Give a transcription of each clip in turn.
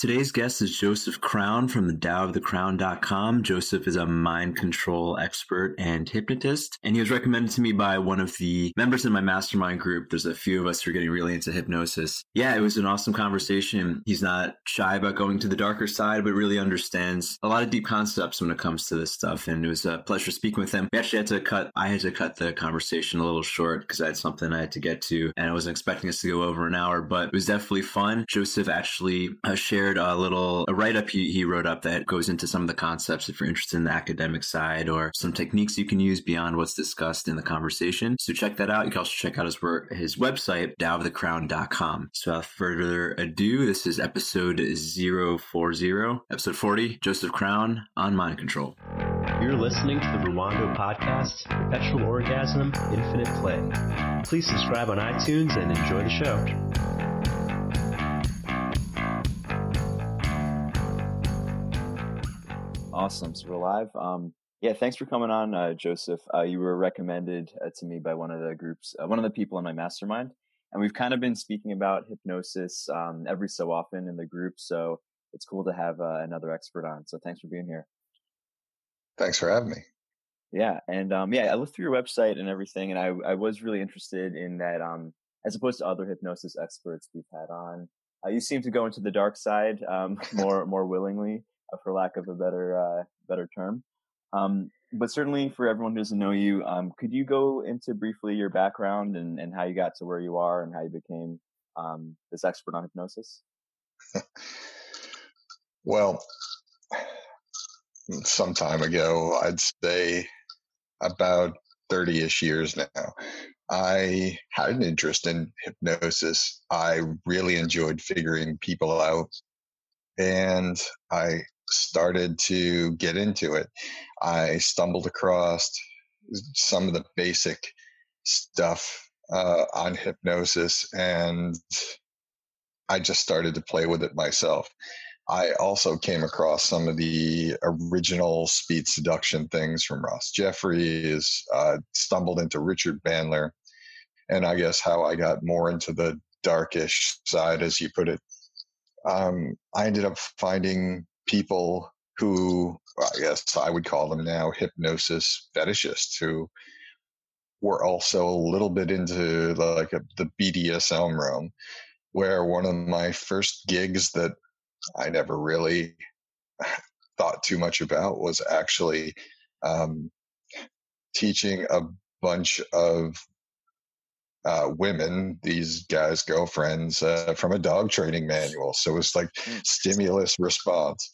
Today's guest is Joseph Crown from the TaooftheCrown.com. Joseph is a mind control expert and hypnotist, and he was recommended to me by one of the members in my mastermind group. There's a few of us who are getting really into hypnosis. Yeah, it was an awesome conversation. He's not shy about going to the darker side, but really understands a lot of deep concepts when it comes to this stuff. And it was a pleasure speaking with him. We actually had to cut, I had to cut the conversation a little short because I had something I had to get to, and I wasn't expecting us to go over an hour, but it was definitely fun. Joseph actually uh, shared shared a little a write up he, he wrote up that goes into some of the concepts if you're interested in the academic side or some techniques you can use beyond what's discussed in the conversation. So check that out. You can also check out his work, his website, taoofthecrown.com. So without further ado, this is episode 040, episode 40, Joseph Crown on mind control. You're listening to the Rwando podcast, Perpetual Orgasm, Infinite Play. Please subscribe on iTunes and enjoy the show. Awesome. So we're live. Um, yeah, thanks for coming on, uh, Joseph. Uh, you were recommended uh, to me by one of the groups, uh, one of the people in my mastermind, and we've kind of been speaking about hypnosis um, every so often in the group. So it's cool to have uh, another expert on. So thanks for being here. Thanks for having me. Yeah, and um, yeah, I looked through your website and everything, and I I was really interested in that. Um, as opposed to other hypnosis experts we've had on, uh, you seem to go into the dark side um, more more willingly. Uh, for lack of a better uh, better term. Um, but certainly for everyone who doesn't know you, um, could you go into briefly your background and, and how you got to where you are and how you became um, this expert on hypnosis? well, some time ago, I'd say about 30 ish years now, I had an interest in hypnosis. I really enjoyed figuring people out. And I started to get into it, I stumbled across some of the basic stuff uh, on hypnosis and I just started to play with it myself. I also came across some of the original speed seduction things from Ross Jeffries, uh, stumbled into Richard Bandler, and I guess how I got more into the darkish side, as you put it. Um, I ended up finding people who I guess I would call them now hypnosis fetishists who were also a little bit into like a, the BDSM realm, where one of my first gigs that I never really thought too much about was actually um, teaching a bunch of uh, women, these guys' girlfriends, uh, from a dog training manual. So it was like hmm. stimulus response.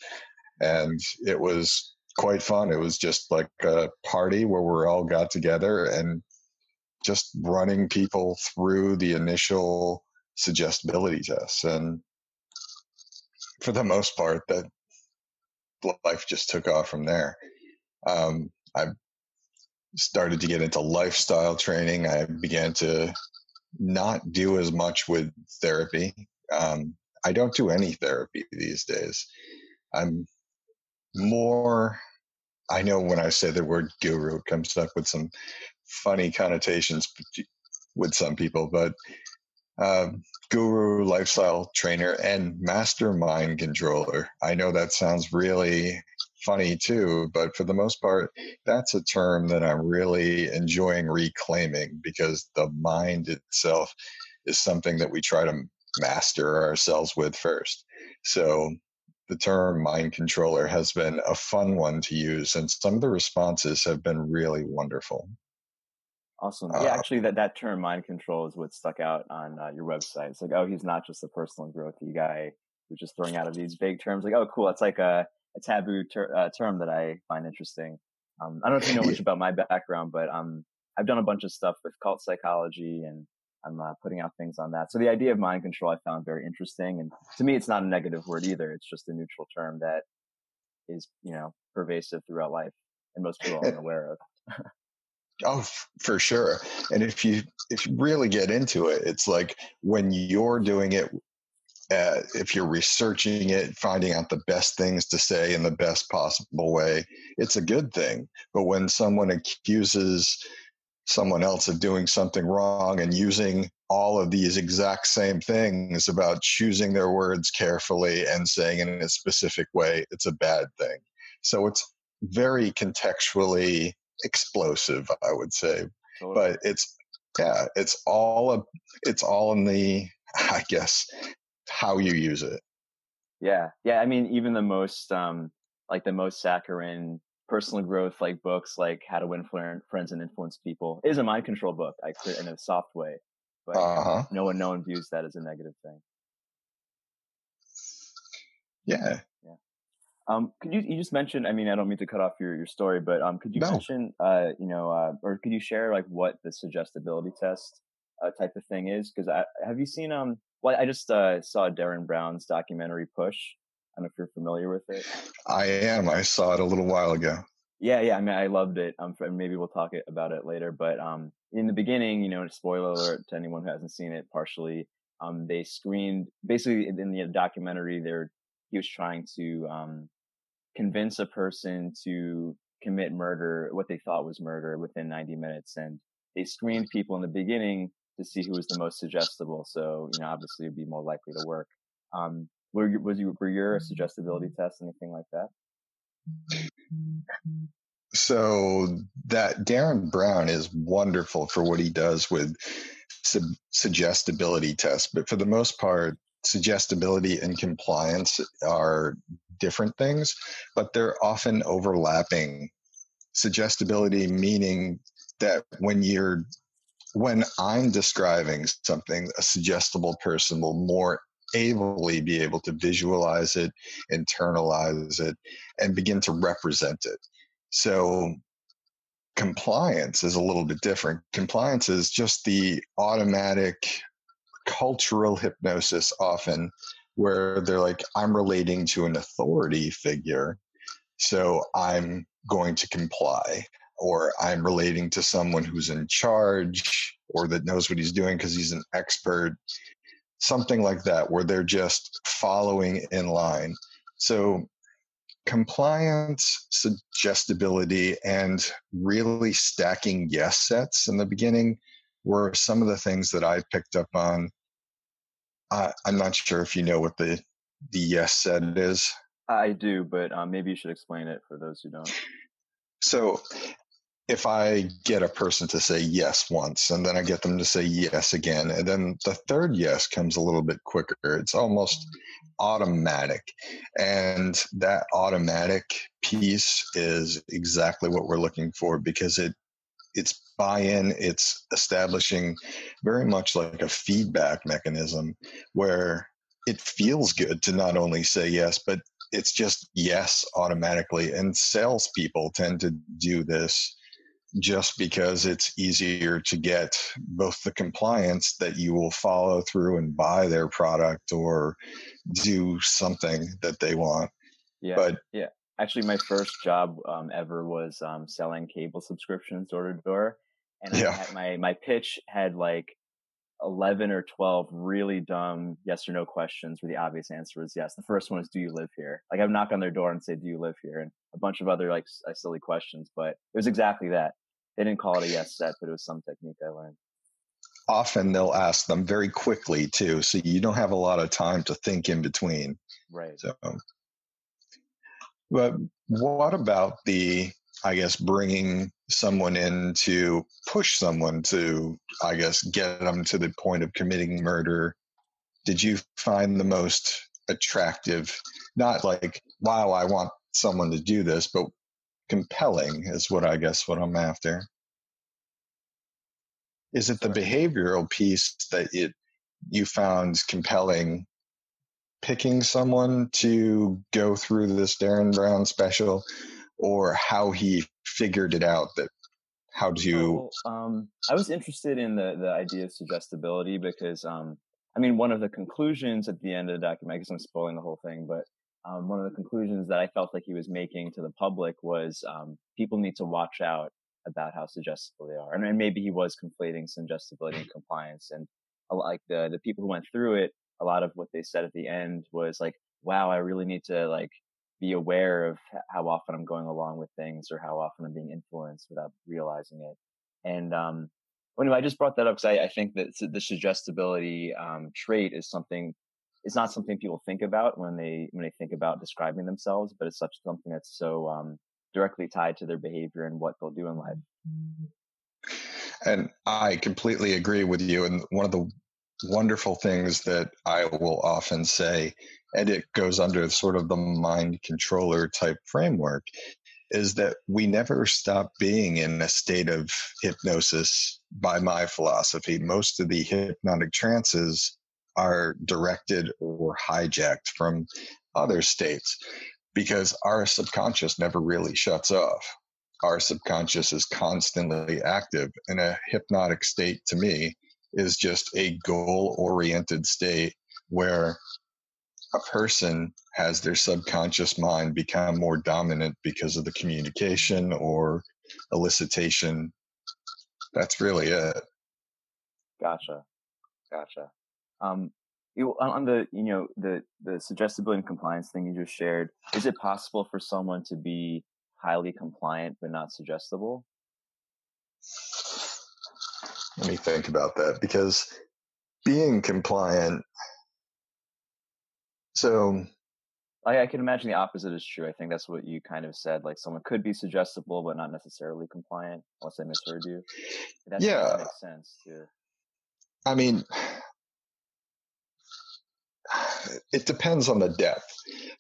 And it was quite fun. It was just like a party where we all got together and just running people through the initial suggestibility tests. And for the most part, that life just took off from there. Um, I started to get into lifestyle training. I began to not do as much with therapy. Um, I don't do any therapy these days. I'm more, I know when I say the word guru, it comes up with some funny connotations with some people, but um, guru, lifestyle trainer, and master mind controller. I know that sounds really funny too, but for the most part, that's a term that I'm really enjoying reclaiming because the mind itself is something that we try to master ourselves with first. So the term mind controller has been a fun one to use, and some of the responses have been really wonderful. Awesome. Yeah, uh, actually, that, that term mind control is what stuck out on uh, your website. It's like, oh, he's not just a personal growthy guy who's just throwing out of these vague terms. Like, oh, cool. It's like a, a taboo ter- uh, term that I find interesting. Um, I don't know if you know much about my background, but um, I've done a bunch of stuff with cult psychology and I'm uh, putting out things on that. So the idea of mind control I found very interesting. And to me, it's not a negative word either. It's just a neutral term that is, you know, pervasive throughout life and most people aren't aware of. oh, for sure. And if you, if you really get into it, it's like when you're doing it, uh, if you're researching it, finding out the best things to say in the best possible way, it's a good thing. But when someone accuses someone else of doing something wrong and using all of these exact same things about choosing their words carefully and saying it in a specific way, it's a bad thing. So it's very contextually explosive, I would say. Totally. But it's yeah, it's all a, it's all in the I guess how you use it. Yeah, yeah. I mean, even the most um like the most saccharine personal growth like books like How to Win Friends and Influence People is a mind control book. I create in a soft way, but uh-huh. no one no one views that as a negative thing. Yeah. Yeah. Um, could you you just mentioned, I mean, I don't mean to cut off your your story, but um, could you no. mention uh, you know, uh, or could you share like what the suggestibility test uh, type of thing is? Because I have you seen um, well, I just uh, saw Derren Brown's documentary Push I don't know if you're familiar with it. I am. I saw it a little while ago. Yeah, yeah. I mean, I loved it. Um, maybe we'll talk about it later. But um, in the beginning, you know, spoiler alert to anyone who hasn't seen it. Partially, um, they screened basically in the documentary. There, he was trying to um, convince a person to commit murder, what they thought was murder, within 90 minutes, and they screened people in the beginning to see who was the most suggestible. So, you know, obviously, it'd be more likely to work. Um, were you, was you, were your suggestibility test anything like that? So that Derren Brown is wonderful for what he does with sub- suggestibility tests, but for the most part, suggestibility and compliance are different things, but they're often overlapping. Suggestibility meaning that when you're when I'm describing something, a suggestible person will more ably be able to visualize it, internalize it, and begin to represent it. So compliance is a little bit different. Compliance is just the automatic cultural hypnosis often where they're like, I'm relating to an authority figure, so I'm going to comply. Or I'm relating to someone who's in charge or that knows what he's doing because he's an expert something like that, where they're just following in line. So, compliance, suggestibility, and really stacking yes sets in the beginning were some of the things that I picked up on. Uh, I'm not sure if you know what the the yes set is. I do, but um, maybe you should explain it for those who don't. So, if I get a person to say yes once and then I get them to say yes again, and then the third yes comes a little bit quicker, it's almost automatic. And that automatic piece is exactly what we're looking for because it it's buy-in, it's establishing very much like a feedback mechanism where it feels good to not only say yes, but it's just yes automatically. And salespeople tend to do this just because it's easier to get both the compliance that you will follow through and buy their product or do something that they want. Yeah. But yeah, actually, my first job um, ever was um, selling cable subscriptions door to door, and yeah. my my pitch had like 11 or 12 really dumb yes or no questions where the obvious answer was yes. The first one is, do you live here? Like I've knock on their door and say, do you live here? And a bunch of other like silly questions, but it was exactly that. They didn't call it a yes set, but it was some technique I learned. Often they'll ask them very quickly too, so you don't have a lot of time to think in between. Right. So, but what about the, I guess, bringing someone in to push someone to, I guess, get them to the point of committing murder? Did you find the most attractive, not like, wow, I want someone to do this, but compelling is what I guess what I'm after. Is it the behavioral piece that it you found compelling picking someone to go through this Derren Brown special or how he figured it out that how to oh, um, I was interested in the the idea of suggestibility because um, I mean one of the conclusions at the end of the document I guess I'm spoiling the whole thing but um, one of the conclusions that I felt like he was making to the public was um, people need to watch out about how suggestible they are. And, and maybe he was conflating suggestibility and compliance. And like the the people who went through it, a lot of what they said at the end was like, "Wow, I really need to like be aware of how often I'm going along with things or how often I'm being influenced without realizing it." And um, anyway, I just brought that up because I, I, think that the suggestibility um, trait is something. It's not something people think about when they when they think about describing themselves, but it's such something that's so um, directly tied to their behavior and what they'll do in life. And I completely agree with you. And one of the wonderful things that I will often say, and it goes under sort of the mind controller type framework, is that we never stop being in a state of hypnosis by my philosophy. Most of the hypnotic trances are directed or hijacked from other states because our subconscious never really shuts off. Our subconscious is constantly active, and a hypnotic state to me is just a goal oriented state where a person has their subconscious mind become more dominant because of the communication or elicitation. That's really it. Gotcha. Gotcha. Um, you, on the, you know, the, the suggestibility and compliance thing you just shared, is it possible for someone to be highly compliant but not suggestible? Let me think about that because being compliant so I, I can imagine the opposite is true. I think that's what you kind of said. Like someone could be suggestible, but not necessarily compliant. Unless I misheard you. That yeah, makes sense too. I mean, it depends on the depth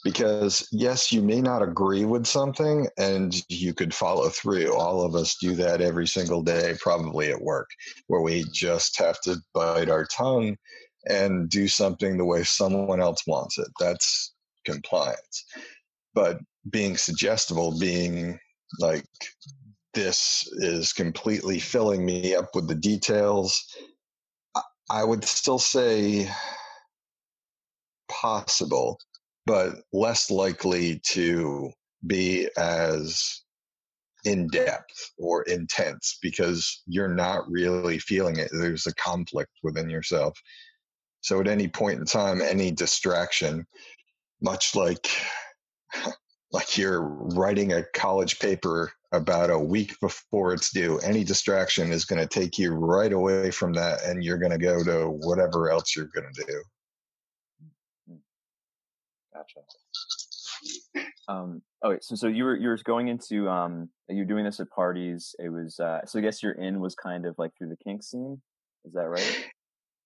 because yes you may not agree with something and you could follow through all of us do that every single day probably at work where we just have to bite our tongue and do something the way someone else wants it. That's compliance. But being suggestible, being like, this is completely filling me up with the details, I would still say possible, but less likely to be as in depth or intense because you're not really feeling it. There's a conflict within yourself. So at any point in time, any distraction, much like like you're writing a college paper about a week before it's due, any distraction is going to take you right away from that, and you're going to go to whatever else you're going to do. Gotcha. Um, oh, wait, so so you were you were going into um, you're doing this at parties. It was uh, so I guess your in was kind of like through the kink scene. Is that right?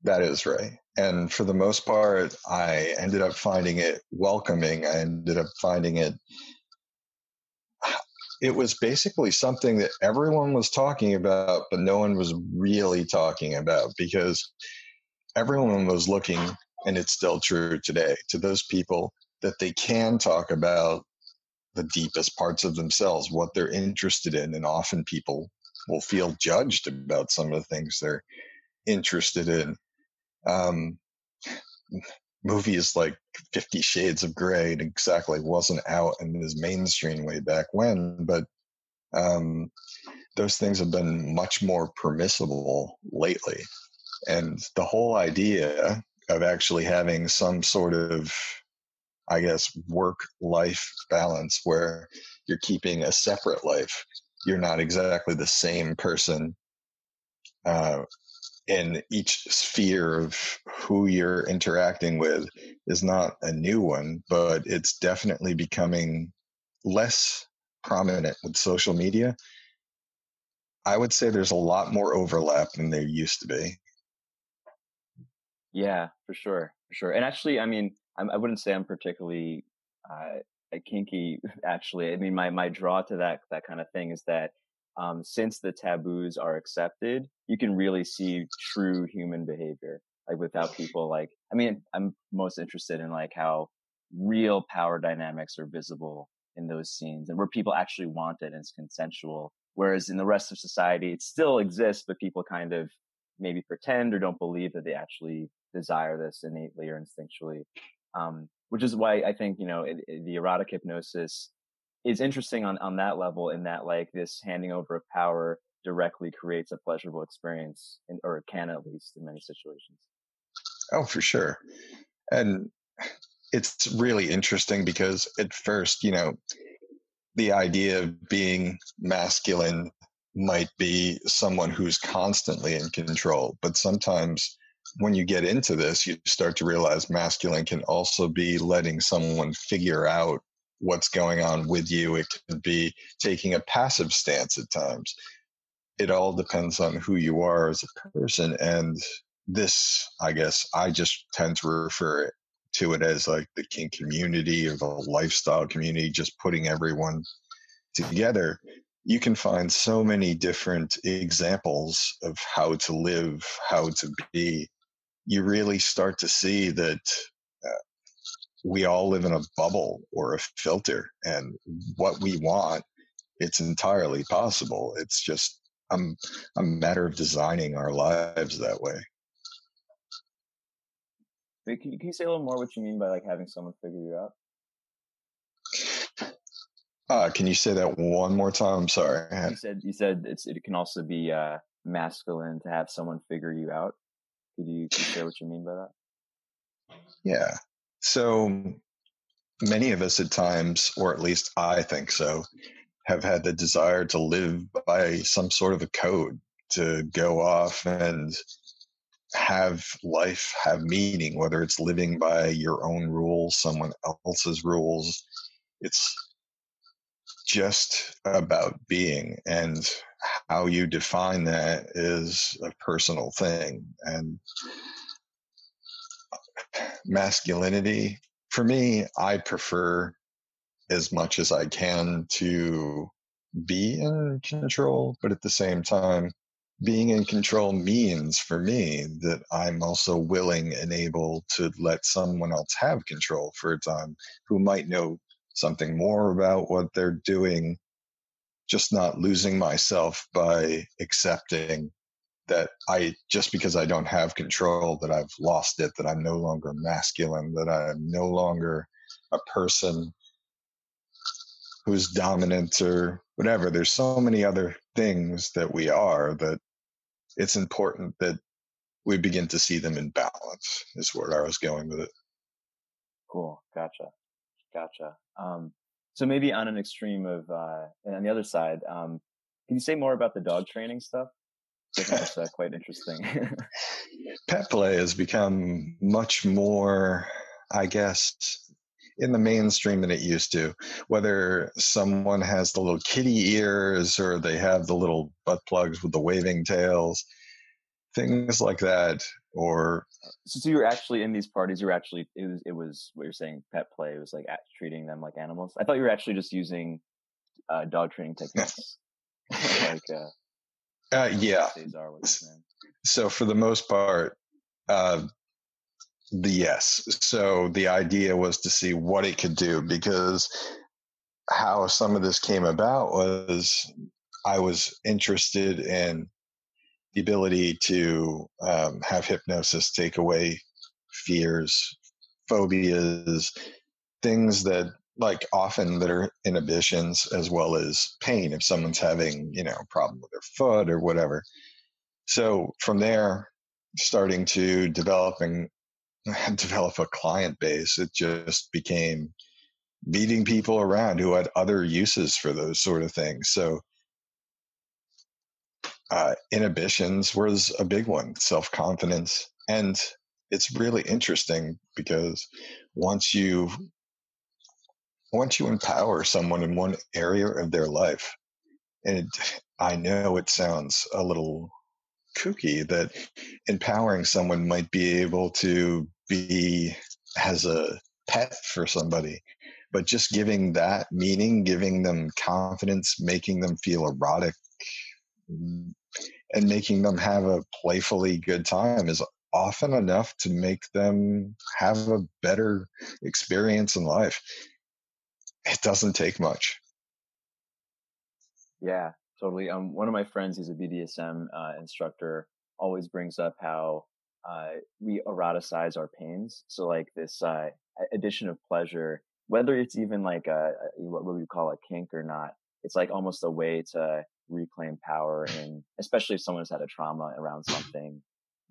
That is right. And for the most part, I ended up finding it welcoming. I ended up finding it. It was basically something that everyone was talking about, but no one was really talking about because everyone was looking, and it's still true today, to those people that they can talk about the deepest parts of themselves, what they're interested in. And often people will feel judged about some of the things they're interested in um, movies like Fifty Shades of Grey and exactly wasn't out in this mainstream way back when, but um, those things have been much more permissible lately. And the whole idea of actually having some sort of, I guess, work life balance where you're keeping a separate life, you're not exactly the same person uh, in each sphere of who you're interacting with is not a new one, but it's definitely becoming less prominent with social media. I would say there's a lot more overlap than there used to be. Yeah, for sure, for sure. And actually, I mean, I'm, I would not say I'm particularly uh, kinky. Actually, I mean, my my draw to that that kind of thing is that um, since the taboos are accepted, you can really see true human behavior. Like without people like, I mean, I'm most interested in like how real power dynamics are visible in those scenes and where people actually want it and it's consensual. Whereas in the rest of society, it still exists, but people kind of maybe pretend or don't believe that they actually desire this innately or instinctually. Um, which is why I think, you know, it, it, the erotic hypnosis is interesting on, on that level in that like this handing over of power directly creates a pleasurable experience in, or can at least in many situations. Oh, for sure. And it's really interesting because at first, you know, the idea of being masculine might be someone who's constantly in control. But sometimes when you get into this, you start to realize masculine can also be letting someone figure out what's going on with you. It can be taking a passive stance at times. It all depends on who you are as a person. And this, I guess, I just tend to refer to it as like the kink community or the lifestyle community, just putting everyone together. You can find so many different examples of how to live, how to be. You really start to see that uh, we all live in a bubble or a filter and what we want it's entirely possible. It's just a, a matter of designing our lives that way. Can you say a little more what you mean by like having someone figure you out uh, can you say that one more time? I'm sorry. You said you said it's it can also be uh, masculine to have someone figure you out. Could you, could you say what you mean by that? Yeah. So many of us at times, or at least I think so, have had the desire to live by some sort of a code, to go off and have life have meaning, whether it's living by your own rules, someone else's rules. It's just about being and how you define that is a personal thing. And masculinity for me, I prefer as much as I can to be in control, but at the same time, being in control means for me that I'm also willing and able to let someone else have control for a time who might know something more about what they're doing, just not losing myself by accepting that I just because I don't have control that I've lost it, that I'm no longer masculine, that I'm no longer a person who's dominant or whatever. There's so many other things that we are that it's important that we begin to see them in balance is where I was going with it. Cool. Gotcha. Gotcha. Um, so maybe on an extreme of, uh, and on the other side, um, can you say more about the dog training stuff? that's uh, quite interesting. Pet play has become much more, I guess, in the mainstream than it used to. Whether someone has the little kitty ears or they have the little butt plugs with the waving tails, things like that, or so, so you're actually in these parties. You're actually it was it was what you're saying. Pet play. It was like at, treating them like animals. I thought you were actually just using uh, dog training techniques, like. Uh, uh, yeah. So for the most part, uh, the yes. So the idea was to see what it could do because how some of this came about was I was interested in the ability to um, have hypnosis take away fears, phobias, things that like often that are inhibitions as well as pain if someone's having you know a problem with their foot or whatever. So from there starting to develop and develop a client base it just became meeting people around who had other uses for those sort of things. So uh, inhibitions was a big one self-confidence. And it's really interesting because once you once you empower someone in one area of their life, and it, I know it sounds a little kooky that empowering someone might be able to be as a pet for somebody, but just giving that meaning, giving them confidence, making them feel erotic, and making them have a playfully good time is often enough to make them have a better experience in life it doesn't take much. Yeah, totally. Um, one of my friends, he's a BDSM uh, instructor, always brings up how uh, we eroticize our pains. So like this uh, addition of pleasure, whether it's even like a, a what we call a kink or not, it's like almost a way to reclaim power and especially if someone's had a trauma around something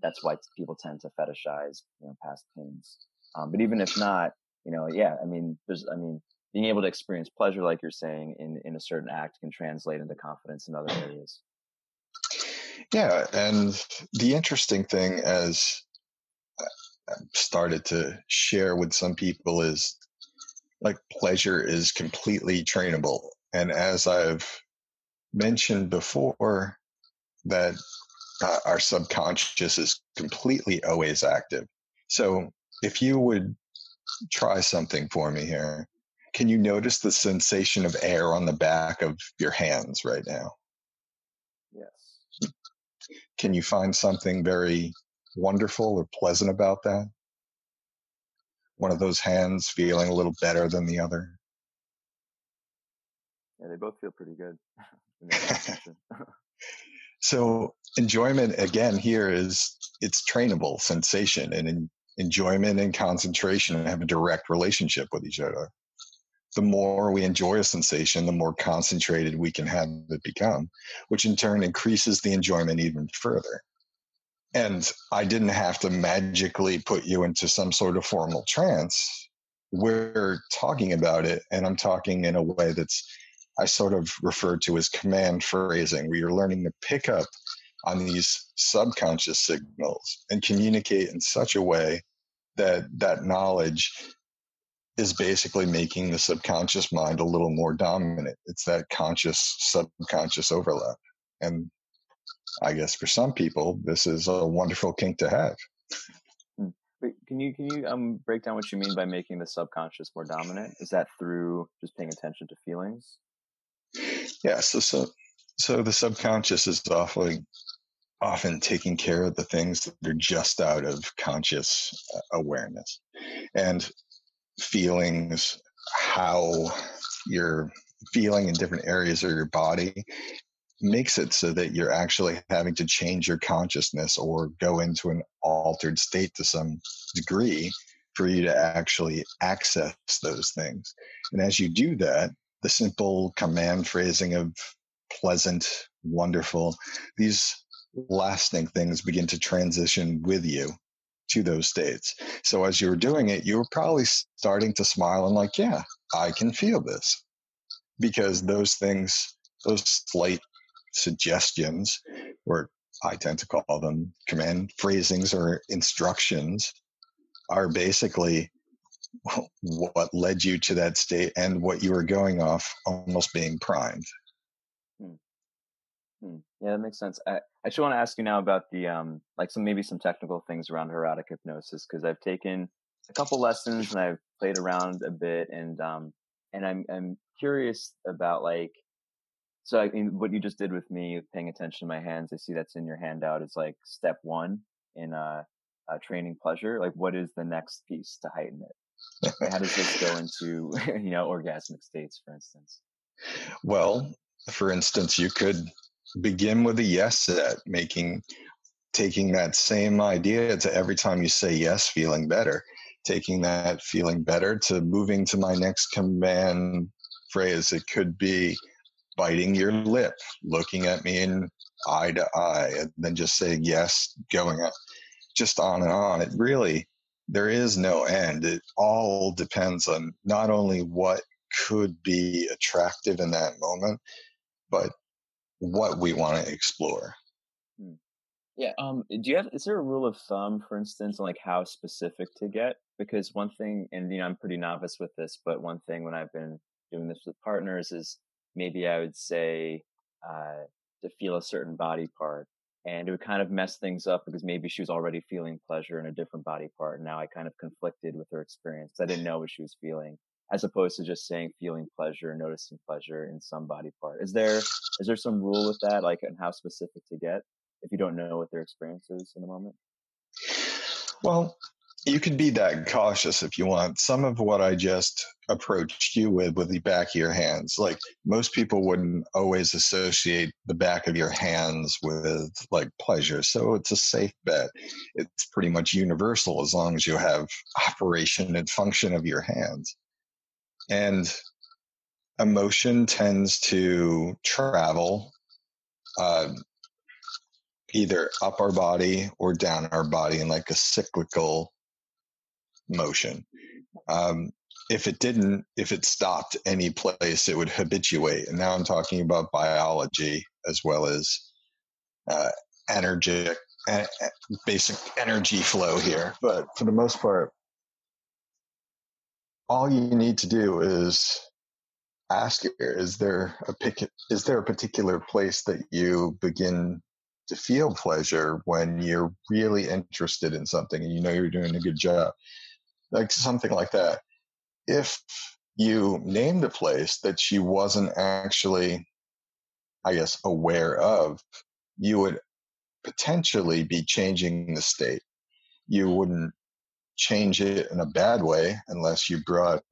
that's why people tend to fetishize you know past pains um, but even if not you know yeah i mean there's i mean being able to experience pleasure, like you're saying, in, in a certain act can translate into confidence in other areas. Yeah, and the interesting thing as I've started to share with some people is like pleasure is completely trainable. And as I've mentioned before, that uh, our subconscious is completely always active. So if you would try something for me here, can you notice the sensation of air on the back of your hands right now? Yes. Can you find something very wonderful or pleasant about that? One of those hands feeling a little better than the other? Yeah, they both feel pretty good. so enjoyment again here is it's trainable sensation and in, enjoyment and concentration have a direct relationship with each other. The more we enjoy a sensation the more concentrated we can have it become which in turn increases the enjoyment even further. And i didn't have to magically put you into some sort of formal trance. We're talking about it and i'm talking in a way that's I sort of refer to as command phrasing, where you're learning to pick up on these subconscious signals and communicate in such a way that that knowledge is basically making the subconscious mind a little more dominant. It's that conscious subconscious overlap. And I guess for some people, this is a wonderful kink to have. Hmm. Wait, can you can you um break down what you mean by making the subconscious more dominant? Is that through just paying attention to feelings? Yeah, so so so the subconscious is often often taking care of the things that are just out of conscious uh, awareness and feelings how you're feeling in different areas of your body makes it so that you're actually having to change your consciousness or go into an altered state to some degree for you to actually access those things. And as you do that, the simple command phrasing of pleasant, wonderful, these lasting things begin to transition with you to those states. So as you were doing it, you were probably starting to smile and like, yeah, I can feel this. Because those things, those slight suggestions, or I tend to call them command phrasings or instructions, are basically what led you to that state and what you were going off almost being primed. Hmm. Hmm. Yeah, that makes sense. I, I just want to ask you now about the um like some maybe some technical things around erotic hypnosis because I've taken a couple lessons and I've played around a bit and um and I'm I'm curious about like so I mean, what you just did with me paying attention to my hands I see that's in your handout is like step one in uh, uh training pleasure like what is the next piece to heighten it how does this go into you know orgasmic states for instance? Well for instance you could begin with a yes set making taking that same idea to every time you say yes feeling better taking that feeling better to moving to my next command phrase. It could be biting your lip looking at me in eye to eye and then just saying yes going up just on and on. It really there is no end. It all depends on not only what could be attractive in that moment, but what we want to explore. Hmm. Yeah. Um, do you have, is there a rule of thumb, for instance, on like how specific to get? Because one thing, and you know, I'm pretty novice with this, but one thing when I've been doing this with partners is maybe I would say, uh, to feel a certain body part and it would kind of mess things up because maybe she was already feeling pleasure in a different body part. And now I kind of conflicted with her experience. I didn't know what she was feeling as opposed to just saying feeling pleasure, noticing pleasure in some body part. Is there, is there some rule with that? Like and how specific to get if you don't know what their experience is in the moment? Well, you can be that cautious if you want. Some of what I just approached you with, with the back of your hands, like most people wouldn't always associate the back of your hands with like pleasure. So it's a safe bet. It's pretty much universal as long as you have operation and function of your hands. And emotion tends to travel uh, either up our body or down our body in like a cyclical motion. Um, if it didn't, if it stopped any place, it would habituate. And now I'm talking about biology as well as uh, energetic, basic energy flow here. But for the most part, all you need to do is ask is there a pic, is there a particular place that you begin to feel pleasure when you're really interested in something and you know you're doing a good job like something like that if you named a place that she wasn't actually i guess aware of you would potentially be changing the state you mm-hmm. wouldn't change it in a bad way unless you brought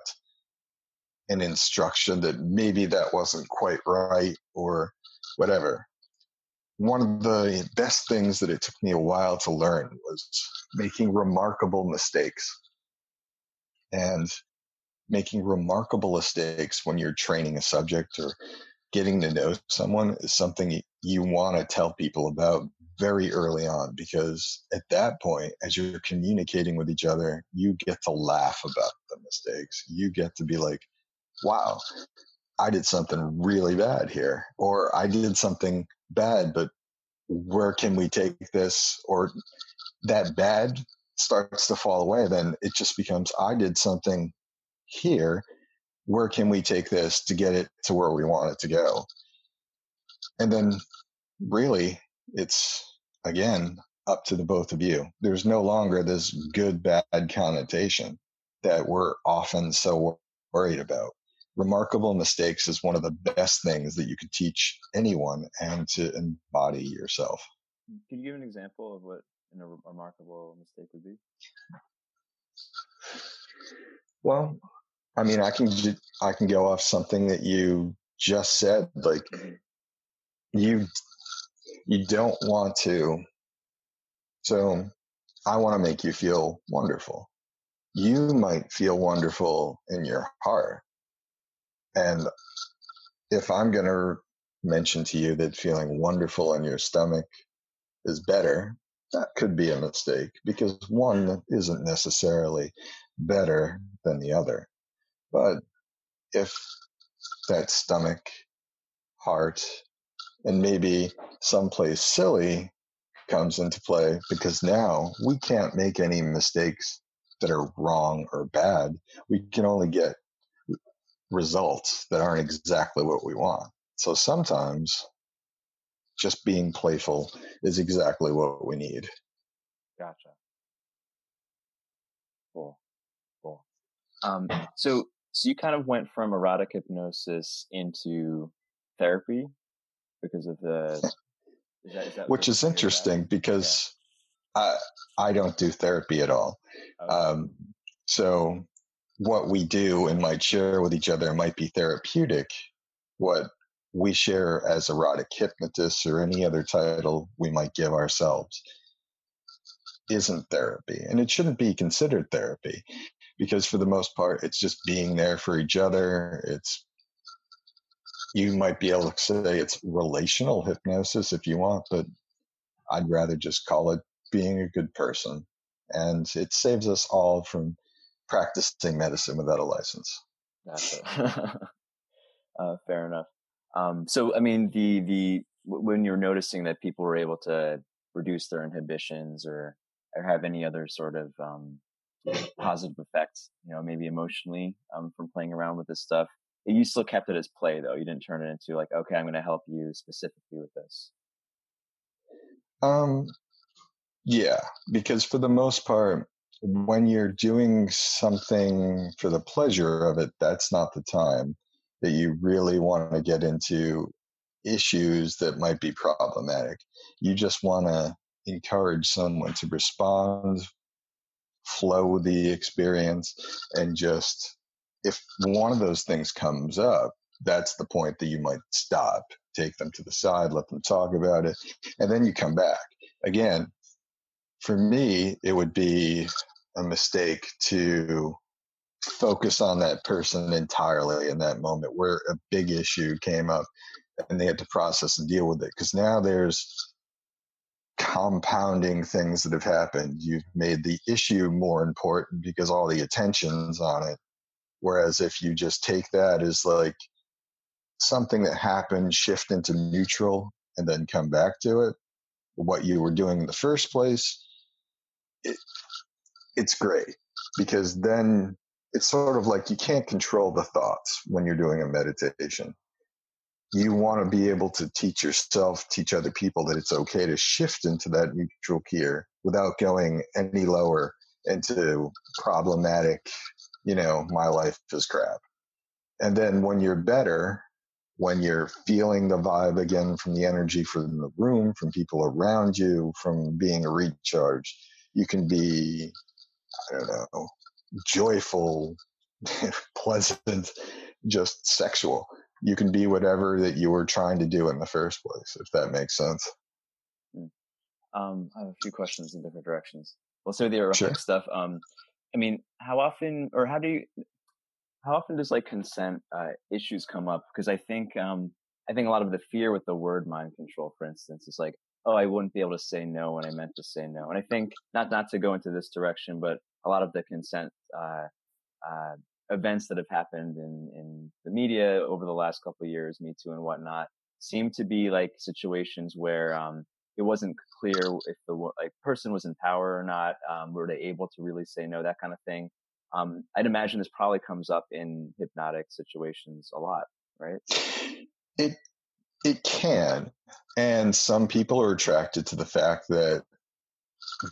an instruction that maybe that wasn't quite right or whatever. One of the best things that it took me a while to learn was making remarkable mistakes. And making remarkable mistakes when you're training a subject or getting to know someone is something you want to tell people about very early on because at that point, as you're communicating with each other, you get to laugh about the mistakes. You get to be like, wow, I did something really bad here, or I did something bad, but where can we take this? Or that bad starts to fall away, then it just becomes, I did something here. Where can we take this to get it to where we want it to go? And then really it's again up to the both of you. There's no longer this good bad connotation that we're often so worried about. Remarkable mistakes is one of the best things that you could teach anyone and to embody yourself. Can you give an example of what a remarkable mistake would be? Well, I mean, I can I can go off something that you just said. Like mm-hmm. you you don't want to. So I want to make you feel wonderful. You might feel wonderful in your heart. And if I'm going to mention to you that feeling wonderful in your stomach is better, that could be a mistake because one isn't necessarily better than the other. But if that stomach, heart, and maybe someplace silly comes into play because now we can't make any mistakes that are wrong or bad. We can only get results that aren't exactly what we want. So sometimes just being playful is exactly what we need. Gotcha. Cool. Cool. Um, so, so you kind of went from erotic hypnosis into therapy because of the. Is that, is that Which is interesting because yeah. I I don't do therapy at all. Okay. Um, so what we do and might share with each other might be therapeutic. What we share as erotic hypnotists or any other title we might give ourselves isn't therapy. And it shouldn't be considered therapy because, for the most part, it's just being there for each other. It's you might be able to say it's relational hypnosis if you want, but I'd rather just call it being a good person. And it saves us all from practicing medicine without a license. uh, fair enough. Um, so, I mean, the, the, when you're noticing that people were able to reduce their inhibitions or, or have any other sort of, um, positive effects, you know, maybe emotionally, um, from playing around with this stuff, you still kept it as play though. You didn't turn it into like, okay, I'm going to help you specifically with this. Um, yeah, because for the most part, when you're doing something for the pleasure of it, that's not the time that you really want to get into issues that might be problematic. You just want to encourage someone to respond, flow the experience, and just if one of those things comes up, that's the point that you might stop, take them to the side, let them talk about it, and then you come back. Again, for me, it would be a mistake to focus on that person entirely in that moment where a big issue came up and they had to process and deal with it. Because now there's compounding things that have happened. You've made the issue more important because all the attention's on it. Whereas if you just take that as like something that happened, shift into neutral, and then come back to it, what you were doing in the first place, it, it's great because then it's sort of like you can't control the thoughts when you're doing a meditation. You want to be able to teach yourself, teach other people that it's okay to shift into that neutral gear without going any lower into problematic, you know, my life is crap. And then when you're better, when you're feeling the vibe again from the energy from the room, from people around you, from being recharged, you can be, I don't know, joyful, pleasant, just sexual. You can be whatever that you were trying to do in the first place, if that makes sense. Hmm. Um, I have a few questions in different directions. Well, so the erotic sure. stuff. Um, I mean, how often or how do you how often does like consent uh, issues come up? Because I think um, I think a lot of the fear with the word mind control, for instance, is like, oh, I wouldn't be able to say no when I meant to say no. And I think not not to go into this direction, but a lot of the consent uh, uh, events that have happened in in the media over the last couple of years, Me Too and whatnot, seem to be like situations where um, it wasn't clear if the like person was in power or not. Um, were they able to really say no? That kind of thing. Um, I'd imagine this probably comes up in hypnotic situations a lot, right? It it can, and some people are attracted to the fact that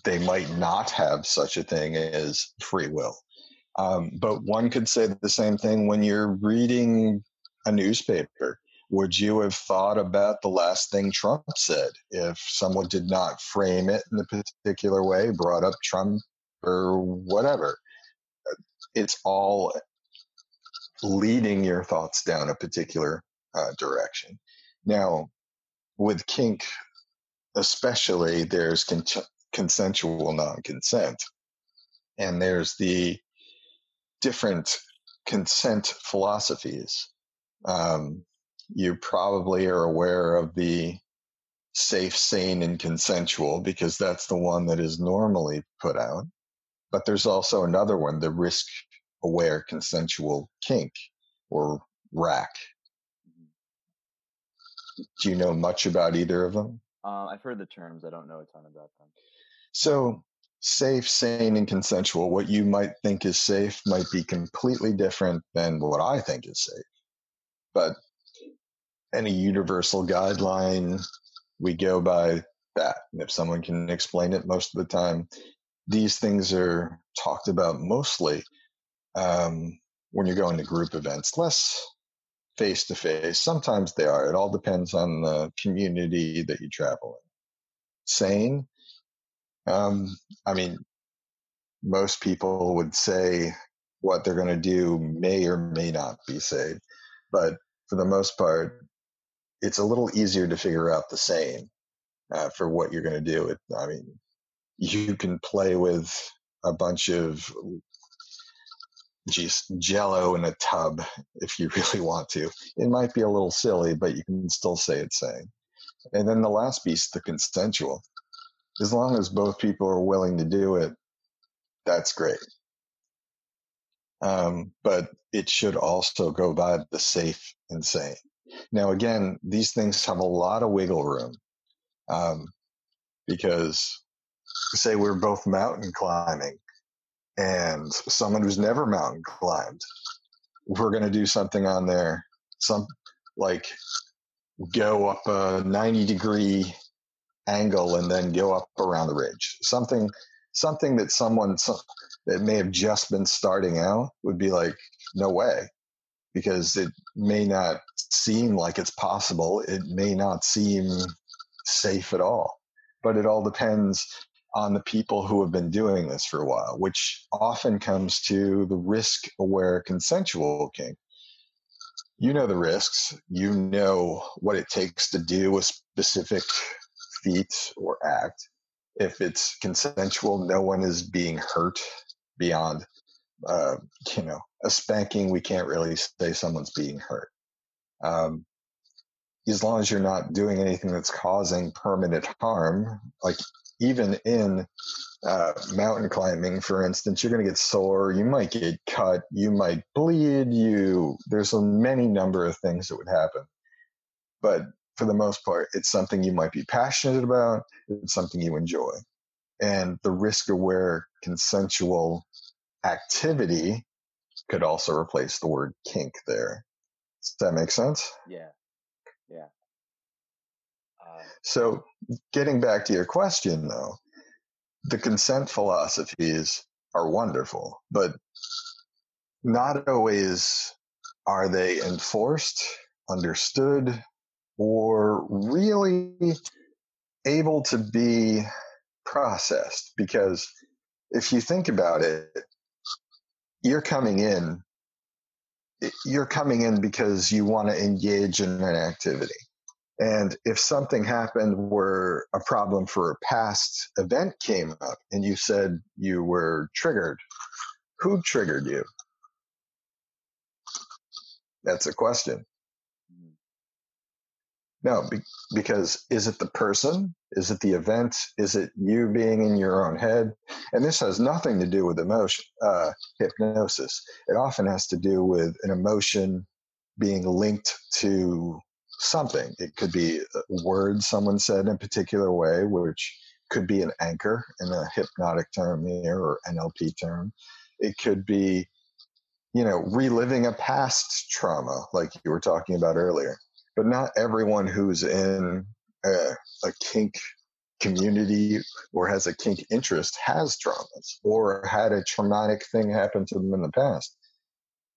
they might not have such a thing as free will. Um, but one could say the same thing when you're reading a newspaper. Would you have thought about the last thing Trump said if someone did not frame it in a particular way, brought up Trump or whatever? it's all leading your thoughts down a particular uh, direction. Now, with kink, especially, there's con- consensual non consent, and there's the different consent philosophies. Um, you probably are aware of the safe, sane, and consensual because that's the one that is normally put out. But there's also another one, the risk aware consensual kink or rack. Do you know much about either of them? Uh, I've heard the terms. I don't know a ton about them. So, safe, sane, and consensual, what you might think is safe might be completely different than what I think is safe. But any universal guideline, we go by that. And if someone can explain it most of the time, these things are talked about mostly um, when you're going to group events, less face to face. Sometimes they are. It all depends on the community that you travel in. Sane, um, I mean, most people would say what they're going to do may or may not be safe, but for the most part, it's a little easier to figure out the same uh, for what you're going to do. It, I mean, you can play with a bunch of just jello in a tub if you really want to. It might be a little silly, but you can still say it's sane. And then the last piece, the consensual. As long as both people are willing to do it, that's great. Um, but it should also go by the safe and sane. Now, again, these things have a lot of wiggle room um, because say we're both mountain climbing and someone who's never mountain climbed, we're going to do something on there, some like go up a 90 degree angle and then go up around the ridge. Something, something that someone some, that may have just been starting out would be like, no way, because it may not seem like it's possible. It may not seem safe at all, but it all depends on the people who have been doing this for a while, which often comes to the risk aware consensual kink. You know the risks, you know what it takes to do a specific or act. If it's consensual, no one is being hurt beyond, uh, you know, a spanking. We can't really say someone's being hurt. Um, as long as you're not doing anything that's causing permanent harm, like even in uh, mountain climbing, for instance, you're going to get sore. You might get cut. You might bleed. You there's a many number of things that would happen. But for the most part, it's something you might be passionate about, it's something you enjoy. And the risk aware consensual activity could also replace the word kink there. Does that make sense? Yeah. Yeah. Uh, so, getting back to your question though, the consent philosophies are wonderful, but not always are they enforced, understood, or really able to be processed. Because if you think about it, you're coming in, you're coming in because you want to engage in an activity. And if something happened where a problem for a past event came up and you said you were triggered, who triggered you? That's a question. No, be, because is it the person? Is it the event? Is it you being in your own head? And this has nothing to do with emotion, uh, hypnosis. It often has to do with an emotion being linked to something. It could be a word someone said in a particular way, which could be an anchor in a hypnotic term here or NLP term. It could be, you know, reliving a past trauma, like you were talking about earlier. But not everyone who's in a, a kink community or has a kink interest has traumas or had a traumatic thing happen to them in the past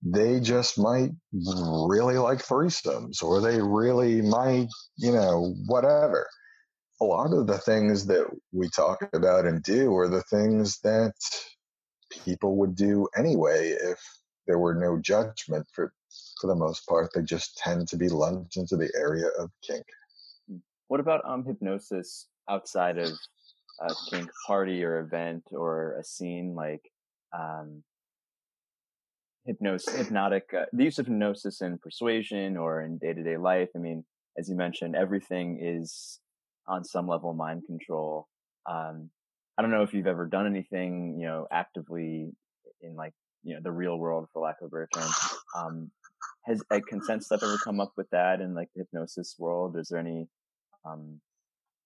they just might really like threesomes or they really might, you know, whatever. A lot of the things that we talk about and do are the things that people would do anyway if there were no judgment for for the most part. They just tend to be lumped into the area of kink. What about um hypnosis outside of a kink party or event or a scene like um hypnosis, hypnotic, uh, the use of hypnosis in persuasion or in day to day life. I mean, as you mentioned, everything is on some level mind control. Um, I don't know if you've ever done anything, you know, actively in like, you know, the real world, for lack of a better term. Um, has a consent stuff ever come up with that in like the hypnosis world? Is there any, um,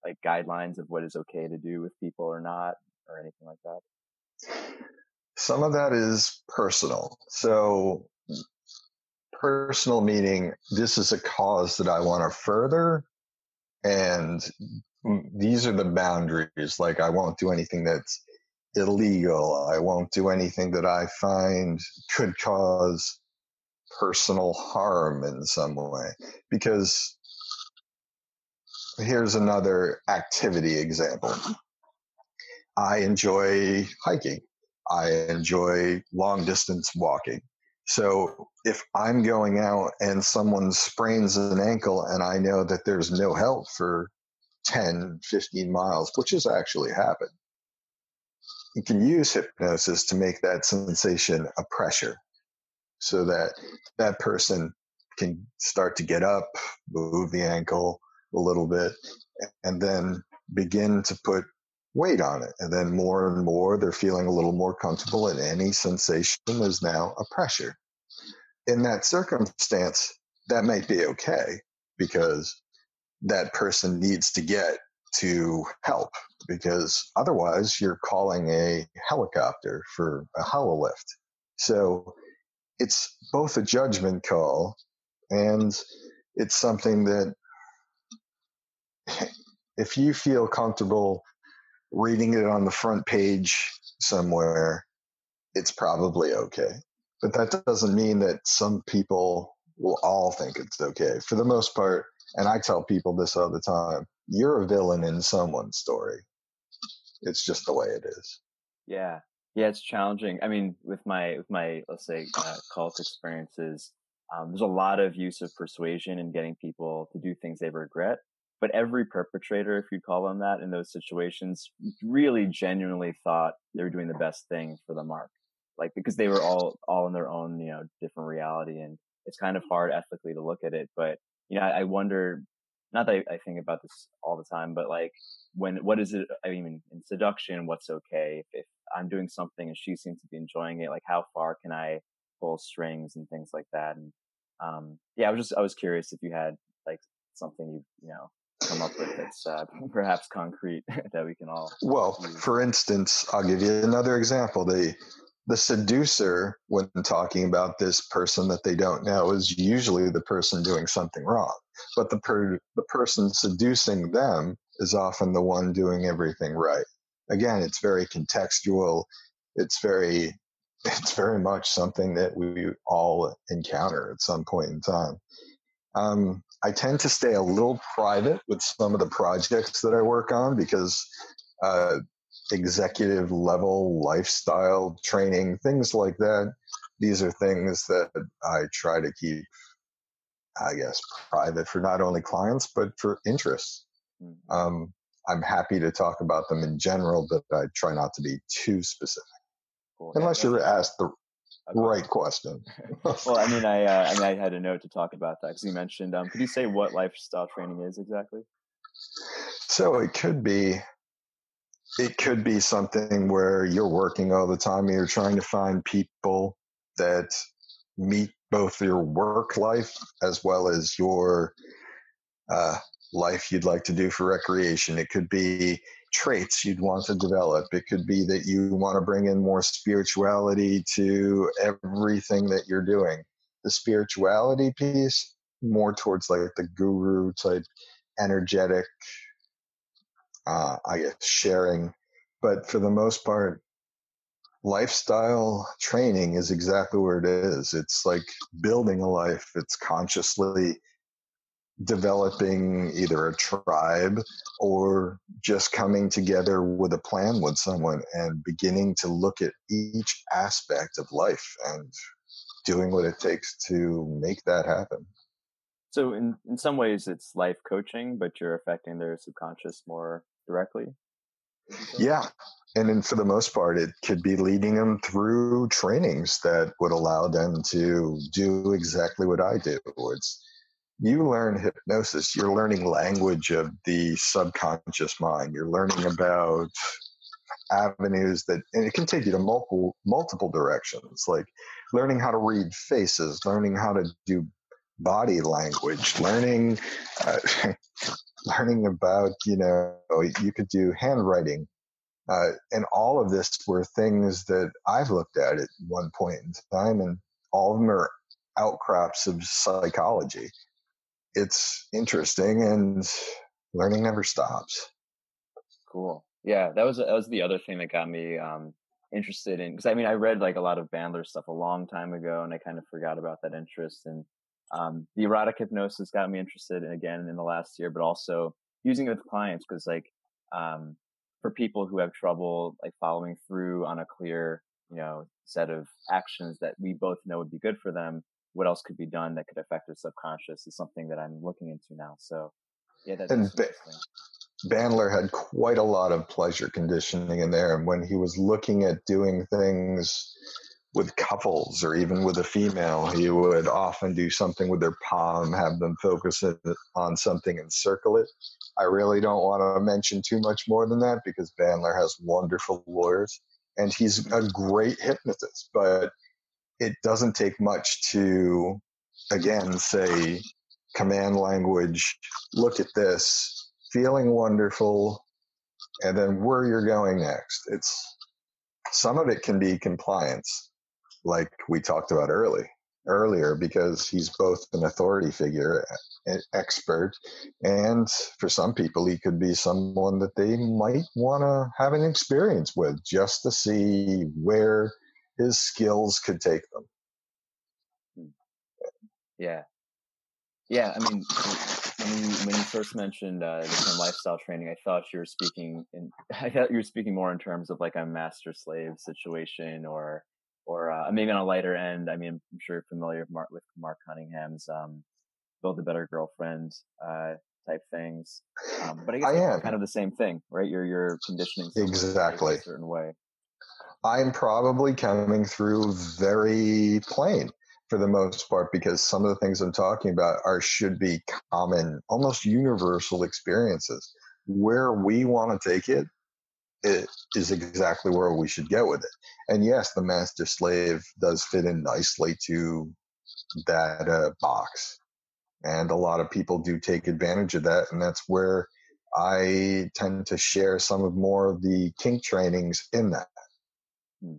like guidelines of what is okay to do with people or not or anything like that? Some of that is personal. So, personal meaning this is a cause that I want to further, and these are the boundaries. Like, I won't do anything that's illegal. I won't do anything that I find could cause personal harm in some way. Because here's another activity example. I enjoy hiking. I enjoy long distance walking. So if I'm going out and someone sprains an ankle and I know that there's no help for 10, 15 miles, which has actually happened, you can use hypnosis to make that sensation a pressure so that that person can start to get up, move the ankle a little bit, and then begin to put weight on it. And then more and more, they're feeling a little more comfortable, and any sensation is now a pressure. In that circumstance, that might be okay because that person needs to get to help because otherwise you're calling a helicopter for a hololift. So it's both a judgment call and it's something that if you feel comfortable reading it on the front page somewhere, it's probably okay. But that doesn't mean that some people will all think it's okay. For the most part, and I tell people this all the time, you're a villain in someone's story. It's just the way it is. Yeah. Yeah, it's challenging. I mean, with my with my let's say uh, cult experiences, um, there's a lot of use of persuasion and getting people to do things they regret but every perpetrator, if you'd call them that, in those situations, really genuinely thought they were doing the best thing for the mark, like because they were all all in their own you know different reality, and it's kind of hard ethically to look at it. But you know, I, I wonder. Not that I, I think about this all the time, but like when what is it? I mean, in seduction, what's okay? If, if I'm doing something and she seems to be enjoying it, like how far can I pull strings and things like that? And um, yeah, I was just I was curious if you had like something you you know come up with that's uh, perhaps concrete that we can all. Well, use. for instance, I'll give you another example. The the seducer, when talking about this person that they don't know, is usually the person doing something wrong. But the per, the person seducing them is often the one doing everything right. Again, it's very contextual. It's very it's very much something that we all encounter at some point in time. Um, I tend to stay a little private with some of the projects that I work on because uh, executive level lifestyle training, things like that, these are things that I try to keep, I guess, private for not only clients, but for interests. Mm-hmm. Um, I'm happy to talk about them in general, but I try not to be too specific. Cool. Unless you're asked the okay. right question. well, I mean, I uh, I mean, I had a note to talk about that because you mentioned. Um, could you say what lifestyle training is exactly? So it could be, it could be something where you're working all the time and you're trying to find people that meet both your work life as well as your uh, life you'd like to do for recreation. It could be traits you'd want to develop. It could be that you want to bring in more spirituality to everything that you're doing. The spirituality piece, more towards like the guru type, energetic, uh, I guess, sharing. But for the most part, lifestyle training is exactly where it is. It's like building a life. It's consciously developing either a tribe or just coming together with a plan with someone and beginning to look at each aspect of life and doing what it takes to make that happen. So in, in some ways it's life coaching, but you're affecting their subconscious more directly. Yeah. And then for the most part, it could be leading them through trainings that would allow them to do exactly what I do. It's you learn hypnosis, you're learning language of the subconscious mind. You're learning about avenues that and it can take you to multiple multiple directions like learning how to read faces learning how to do body language learning uh, learning about you know you could do handwriting uh, and all of this were things that i've looked at at one point in time and all of them are outcrops of psychology it's interesting and learning never stops. Cool. Yeah, that was that was the other thing that got me um, interested in because I mean I read like a lot of Bandler stuff a long time ago and I kind of forgot about that interest and um, the erotic hypnosis got me interested in, again in the last year, but also using it with clients because like um, for people who have trouble like following through on a clear you know set of actions that we both know would be good for them what else could be done that could affect their subconscious is something that I'm looking into now. So yeah, that's and ba- Bandler had quite a lot of pleasure conditioning in there. And when he was looking at doing things with couples or even with a female, he would often do something with their palm, have them focus it on something and circle it. I really don't want to mention too much more than that because Bandler has wonderful lawyers and he's a great hypnotist. But it doesn't take much to, again, say command language, look at this, feeling wonderful, and then where you're going next. It's some of it can be compliance, like we talked about early earlier, because he's both an authority figure, an expert, and for some people, he could be someone that they might want to have an experience with just to see where his skills could take them. Hmm. Yeah. Yeah. I mean, when you, when you first mentioned uh, the lifestyle training, I thought you were speaking in, I thought you were speaking more in terms of like a master slave situation or, or uh, maybe on a lighter end. I mean, I'm sure you're familiar with Mark, with Mark Cunningham's um, Build a Better Girlfriend uh, type things. Um, but I guess I am. kind of the same thing, right? You're, you're conditioning exactly a certain way. I'm probably coming through very plain for the most part because some of the things I'm talking about are should be common, almost universal experiences. Where we want to take it, it is exactly where we should get with it. And yes, the master slave does fit in nicely to that uh, box. And a lot of people do take advantage of that. And that's where I tend to share some of more of the kink trainings in that. Hmm.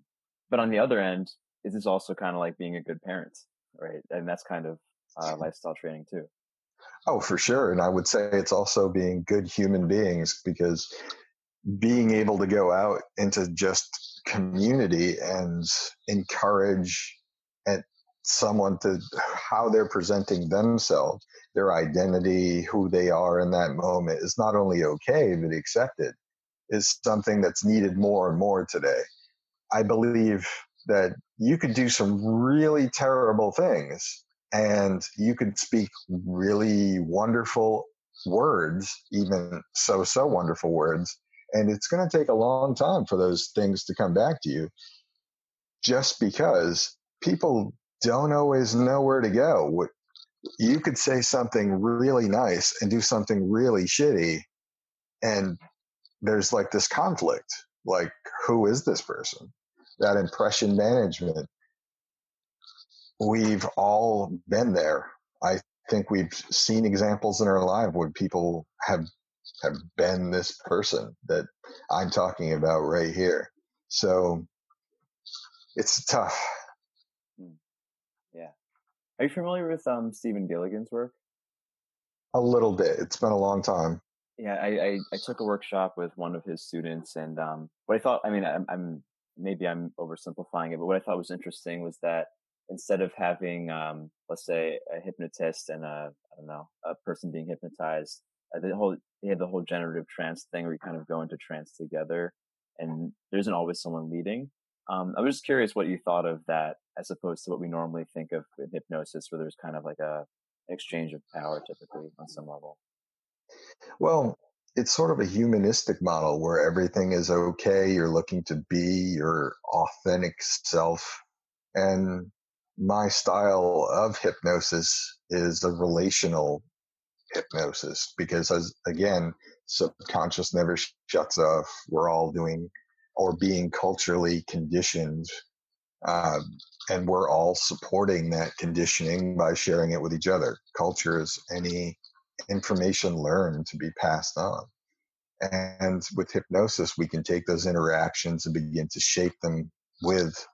But on the other end, is this also kind of like being a good parent, right? And that's kind of uh, lifestyle training too. Oh, for sure. And I would say it's also being good human beings because being able to go out into just community and encourage and someone to how they're presenting themselves, their identity, who they are in that moment is not only okay, but accepted is something that's needed more and more today. I believe that you could do some really terrible things and you could speak really wonderful words, even so, so wonderful words. And it's going to take a long time for those things to come back to you just because people don't always know where to go. You could say something really nice and do something really shitty. And there's like this conflict like, who is this person? That impression management we've all been there. I think we've seen examples in our life where people have have been this person that I'm talking about right here. So it's tough. Hmm. Yeah. Are you familiar with um, Stephen Gilligan's work? A little bit. It's been a long time. Yeah, I, I, I took a workshop with one of his students, and um, what I thought, I mean, I'm, I'm maybe I'm oversimplifying it, but what I thought was interesting was that instead of having, um, let's say, a hypnotist and a, I don't know, a person being hypnotized, the whole, they had the whole generative trance thing where you kind of go into trance together and there isn't always someone leading. Um, I was just curious what you thought of that as opposed to what we normally think of in hypnosis where there's kind of like a, exchange of power typically on some level. Well, it's sort of a humanistic model where everything is okay. You're looking to be your authentic self. And my style of hypnosis is a relational hypnosis because as again subconscious never shuts off. We're all doing or being culturally conditioned um, and we're all supporting that conditioning by sharing it with each other. Culture is any information learned to be passed on. And with hypnosis we can take those interactions and begin to shape them with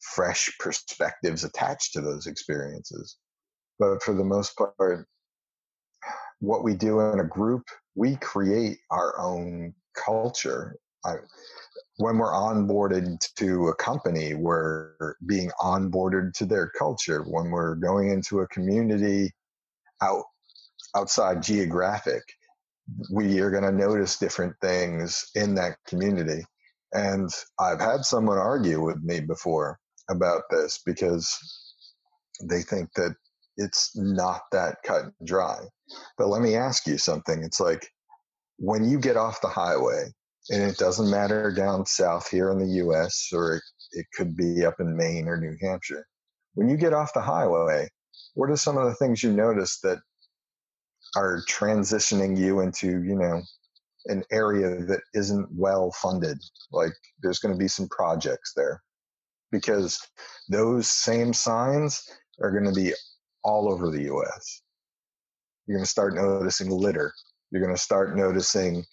fresh perspectives attached to those experiences. But for the most part, what we do in a group, we create our own culture. I, when we're onboarded to a company, we're being onboarded to their culture. When we're going into a community out outside geographic, we are going to notice different things in that community. And I've had someone argue with me before about this because they think that it's not that cut and dry. But let me ask you something. It's like when you get off the highway, and it doesn't matter down south here in the US or it, it could be up in Maine or New Hampshire. When you get off the highway, what are some of the things you notice that are transitioning you into, you know, an area that isn't well funded? Like there's going to be some projects there because those same signs are going to be all over the US. You're going to start noticing litter. You're going to start noticing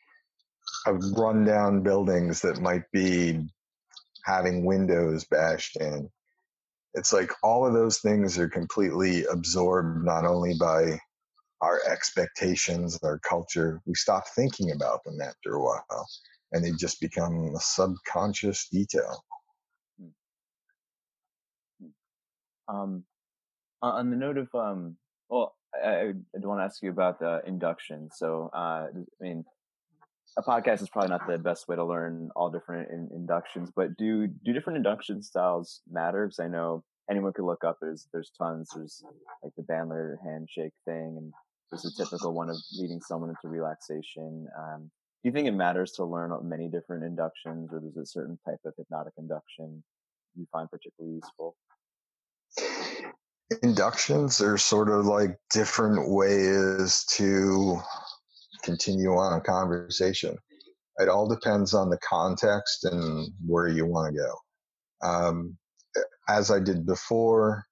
rundown buildings that might be having windows bashed in. It's like all of those things are completely absorbed not only by our expectations, our culture. We stop thinking about them after a while and they just become a subconscious detail. Um, on the note of, um, well, I, I, want to ask you about the induction. So, uh, I mean, a podcast is probably not the best way to learn all different in, inductions, but do do different induction styles matter? Because I know anyone could look up. There's there's tons. There's like the Bandler handshake thing, and there's a typical one of leading someone into relaxation. Um, do you think it matters to learn many different inductions, or there's a certain type of hypnotic induction you find particularly useful? Inductions are sort of like different ways to continue on a conversation. It all depends on the context and where you want to go. Um, as I did before,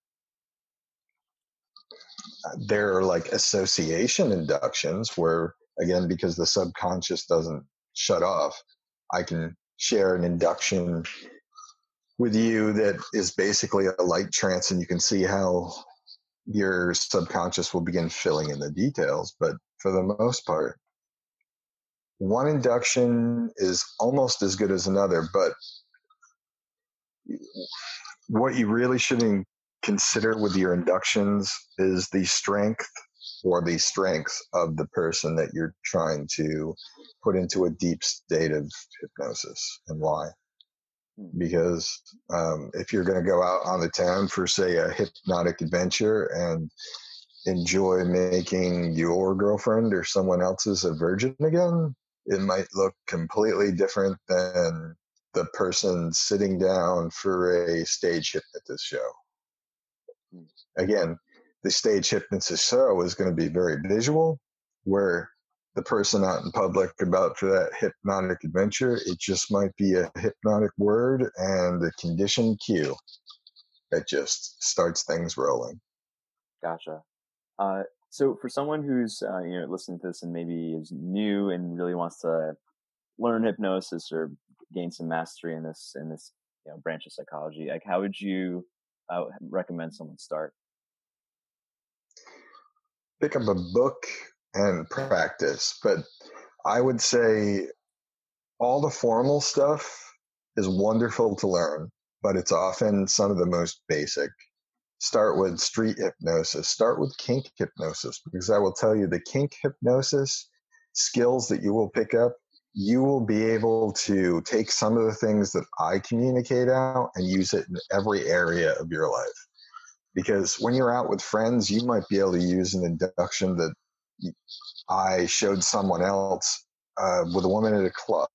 there are like association inductions where again because the subconscious doesn't shut off i can share an induction with you that is basically a light trance and you can see how your subconscious will begin filling in the details but for the most part one induction is almost as good as another but what you really should consider with your inductions is the strength or the strengths of the person that you're trying to put into a deep state of hypnosis and why. Hmm. Because um, if you're going to go out on the town for, say, a hypnotic adventure and enjoy making your girlfriend or someone else's a virgin again, it might look completely different than the person sitting down for a stage hypnotist show. Hmm. Again, the stage hypnotist show is going to be very visual, where the person out in public about for that hypnotic adventure, it just might be a hypnotic word and a condition cue that just starts things rolling. Gotcha. Uh, so for someone who's uh, you know listening to this and maybe is new and really wants to learn hypnosis or gain some mastery in this in this you know, branch of psychology, like how would you uh, recommend someone start? pick up a book and practice. But I would say all the formal stuff is wonderful to learn, but it's often some of the most basic. Start with street hypnosis, start with kink hypnosis, because I will tell you the kink hypnosis skills that you will pick up, you will be able to take some of the things that I communicate out and use it in every area of your life because when you're out with friends, you might be able to use an induction that I showed someone else uh, with a woman at a club.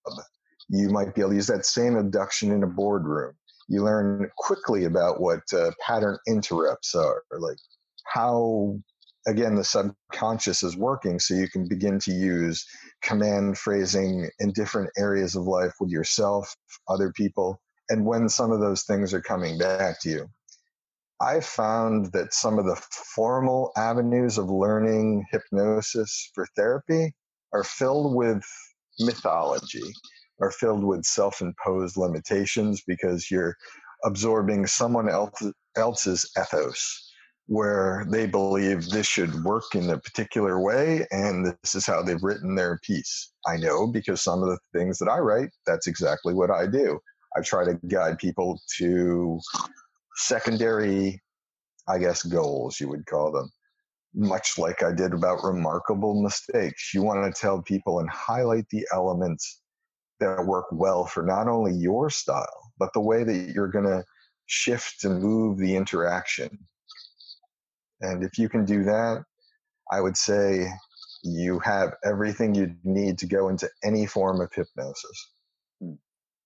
You might be able to use that same abduction in a boardroom. You learn quickly about what uh, pattern interrupts are, like how, again, the subconscious is working so you can begin to use command phrasing in different areas of life with yourself, other people, and when some of those things are coming back to you. I found that some of the formal avenues of learning hypnosis for therapy are filled with mythology, are filled with self imposed limitations because you're absorbing someone else, else's ethos where they believe this should work in a particular way and this is how they've written their piece. I know because some of the things that I write, that's exactly what I do. I try to guide people to secondary, I guess, goals, you would call them. Much like I did about remarkable mistakes. You want to tell people and highlight the elements that work well for not only your style, but the way that you're going to shift and move the interaction. And if you can do that, I would say you have everything you need to go into any form of hypnosis. Hmm.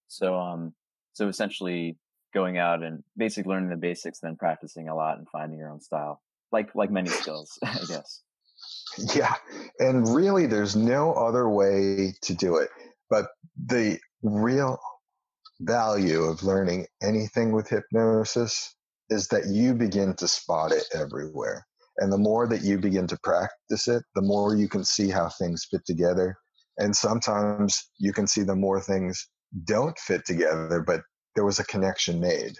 So, um, so essentially, going out and basically learning the basics, then practicing a lot and finding your own style, like like many skills, I guess. Yeah, and really, there's no other way to do it. But the real value of learning anything with hypnosis is that you begin to spot it everywhere. And the more that you begin to practice it, the more you can see how things fit together. And sometimes you can see the more things don't fit together, but there was a connection made.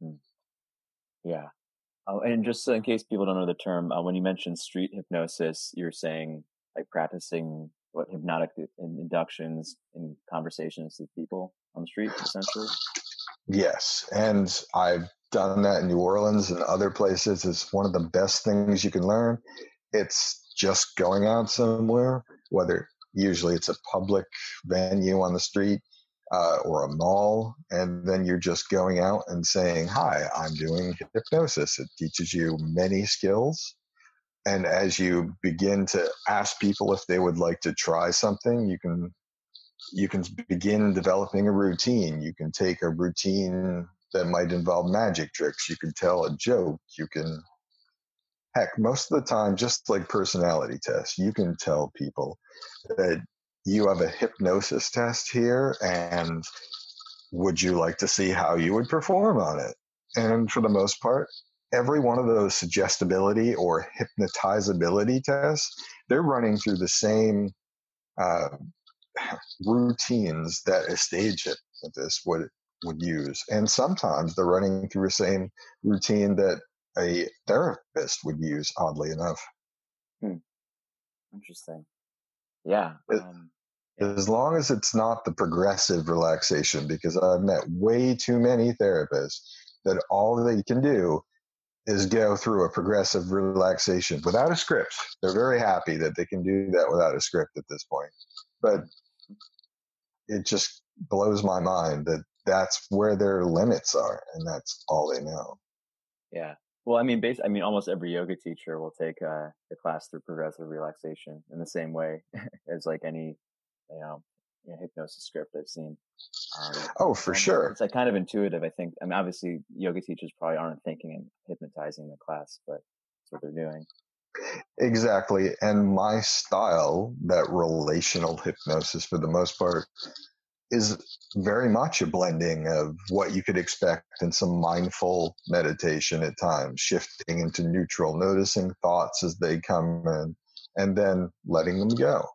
Hmm. Yeah. Oh, and just in case people don't know the term, uh, when you mentioned street hypnosis, you're saying like practicing what hypnotic inductions in conversations with people on the street, essentially. Yes, and I've done that in New Orleans and other places. It's one of the best things you can learn. It's just going out somewhere, whether usually it's a public venue on the street uh, or a mall, and then you're just going out and saying, Hi, I'm doing hypnosis. It teaches you many skills. And as you begin to ask people if they would like to try something, you can you can begin developing a routine. You can take a routine that might involve magic tricks. You can tell a joke. You can heck, most of the time, just like personality tests, you can tell people that you have a hypnosis test here and would you like to see how you would perform on it and for the most part every one of those suggestibility or hypnotizability tests, they're running through the same uh, routines that a stage hypnotist would would use, and sometimes they're running through the same routine that a therapist would use. Oddly enough. Hmm. Interesting. Yeah. Um, as long as it's not the progressive relaxation, because I've met way too many therapists that all they can do is go through a progressive relaxation without a script. They're very happy that they can do that without a script at this point. But it just blows my mind that that's where their limits are and that's all they know. Yeah. Well, I mean, base, I mean, almost every yoga teacher will take uh, class through progressive relaxation in the same way as like any, you know, you know hypnosis script I've seen. Um, oh, for sure. It's like kind of intuitive. I think. I mean, obviously, yoga teachers probably aren't thinking and hypnotizing the class, but that's what they're doing. Exactly. And my style, that relational hypnosis for the most part, is very much a blending of what you could expect in some mindful meditation at times, shifting into neutral, noticing thoughts as they come in, and then letting them go.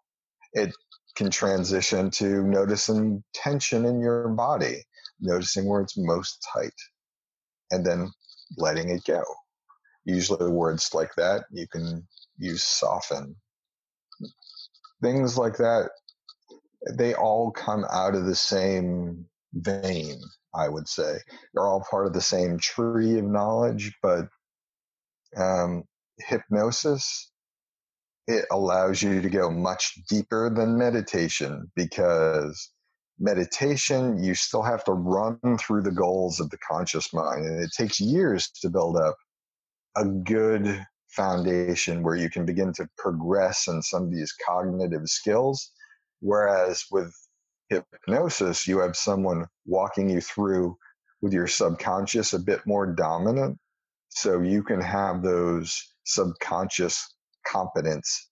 It can transition to noticing tension in your body, noticing where it's most tight, and then letting it go. Usually, words like that you can use soften. Things like that they all come out of the same vein, I would say. They're all part of the same tree of knowledge, but um, hypnosis, it allows you to go much deeper than meditation because meditation, you still have to run through the goals of the conscious mind. And it takes years to build up a good foundation where you can begin to progress in some of these cognitive skills Whereas with hypnosis, you have someone walking you through with your subconscious a bit more dominant. So you can have those subconscious competence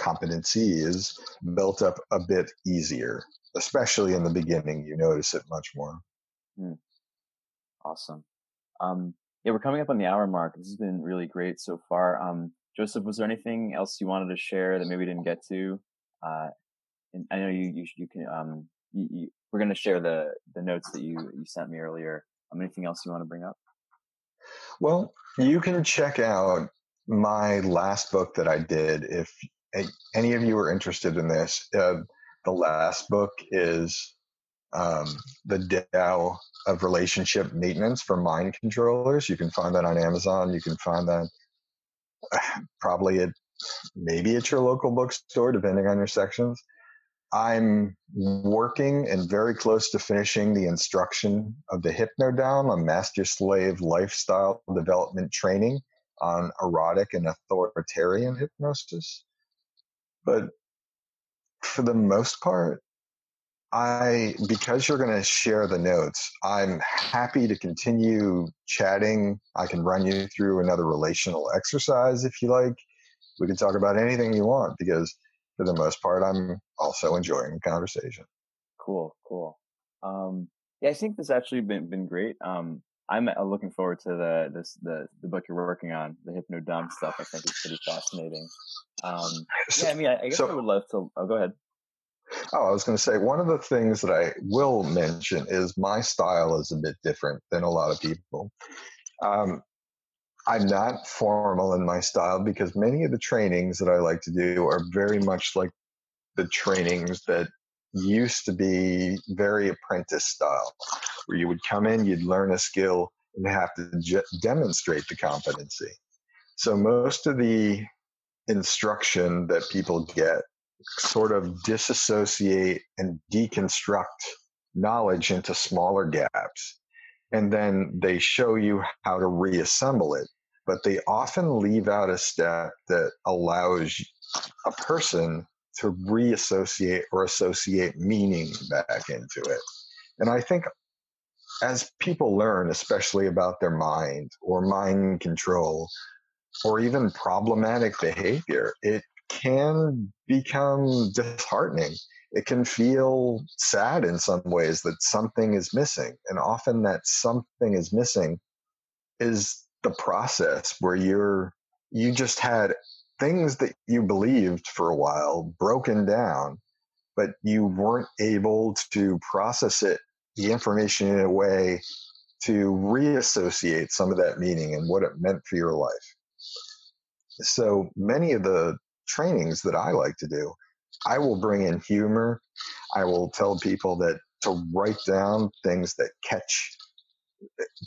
competencies built up a bit easier, especially in the beginning. You notice it much more. Hmm. Awesome. Um, yeah, we're coming up on the hour mark. This has been really great so far. Um, Joseph, was there anything else you wanted to share that maybe we didn't get to? Uh, and I know you you, you can um you, you, we're going to share the the notes that you you sent me earlier. Um, anything else you want to bring up? Well, you can check out my last book that I did if any of you are interested in this. Uh, the last book is um, the Tao of Relationship Maintenance for Mind Controllers. You can find that on Amazon. You can find that probably at maybe at your local bookstore, depending on your sections. I'm working and very close to finishing the instruction of the Hypnodom, a master slave lifestyle development training on erotic and authoritarian hypnosis. But for the most part, I, because you're going to share the notes, I'm happy to continue chatting. I can run you through another relational exercise if you like. We can talk about anything you want because for the most part, I'm also enjoying the conversation. Cool, cool. Um, yeah, I think this actually been been great. Um, I'm uh, looking forward to the this the the book you're working on, the hypnodom stuff. I think it's pretty fascinating. Um, yeah, I mean, I, I guess so, I would love to. Oh, go ahead. Oh, I was going to say one of the things that I will mention is my style is a bit different than a lot of people. Um, I'm not formal in my style because many of the trainings that I like to do are very much like the trainings that used to be very apprentice style, where you would come in, you'd learn a skill, and have to je- demonstrate the competency. So most of the instruction that people get sort of disassociate and deconstruct knowledge into smaller gaps and then they show you how to reassemble it. But they often leave out a step that allows a person to reassociate or associate meaning back into it. And I think as people learn, especially about their mind or mind control or even problematic behavior, it can become disheartening it can feel sad in some ways that something is missing. And often that something is missing is the process where you're you just had things that you believed for a while broken down, but you weren't able to process it, the information in a way to reassociate some of that meaning and what it meant for your life. So many of the trainings that I like to do, I will bring in humor. I will tell people that to write down things that catch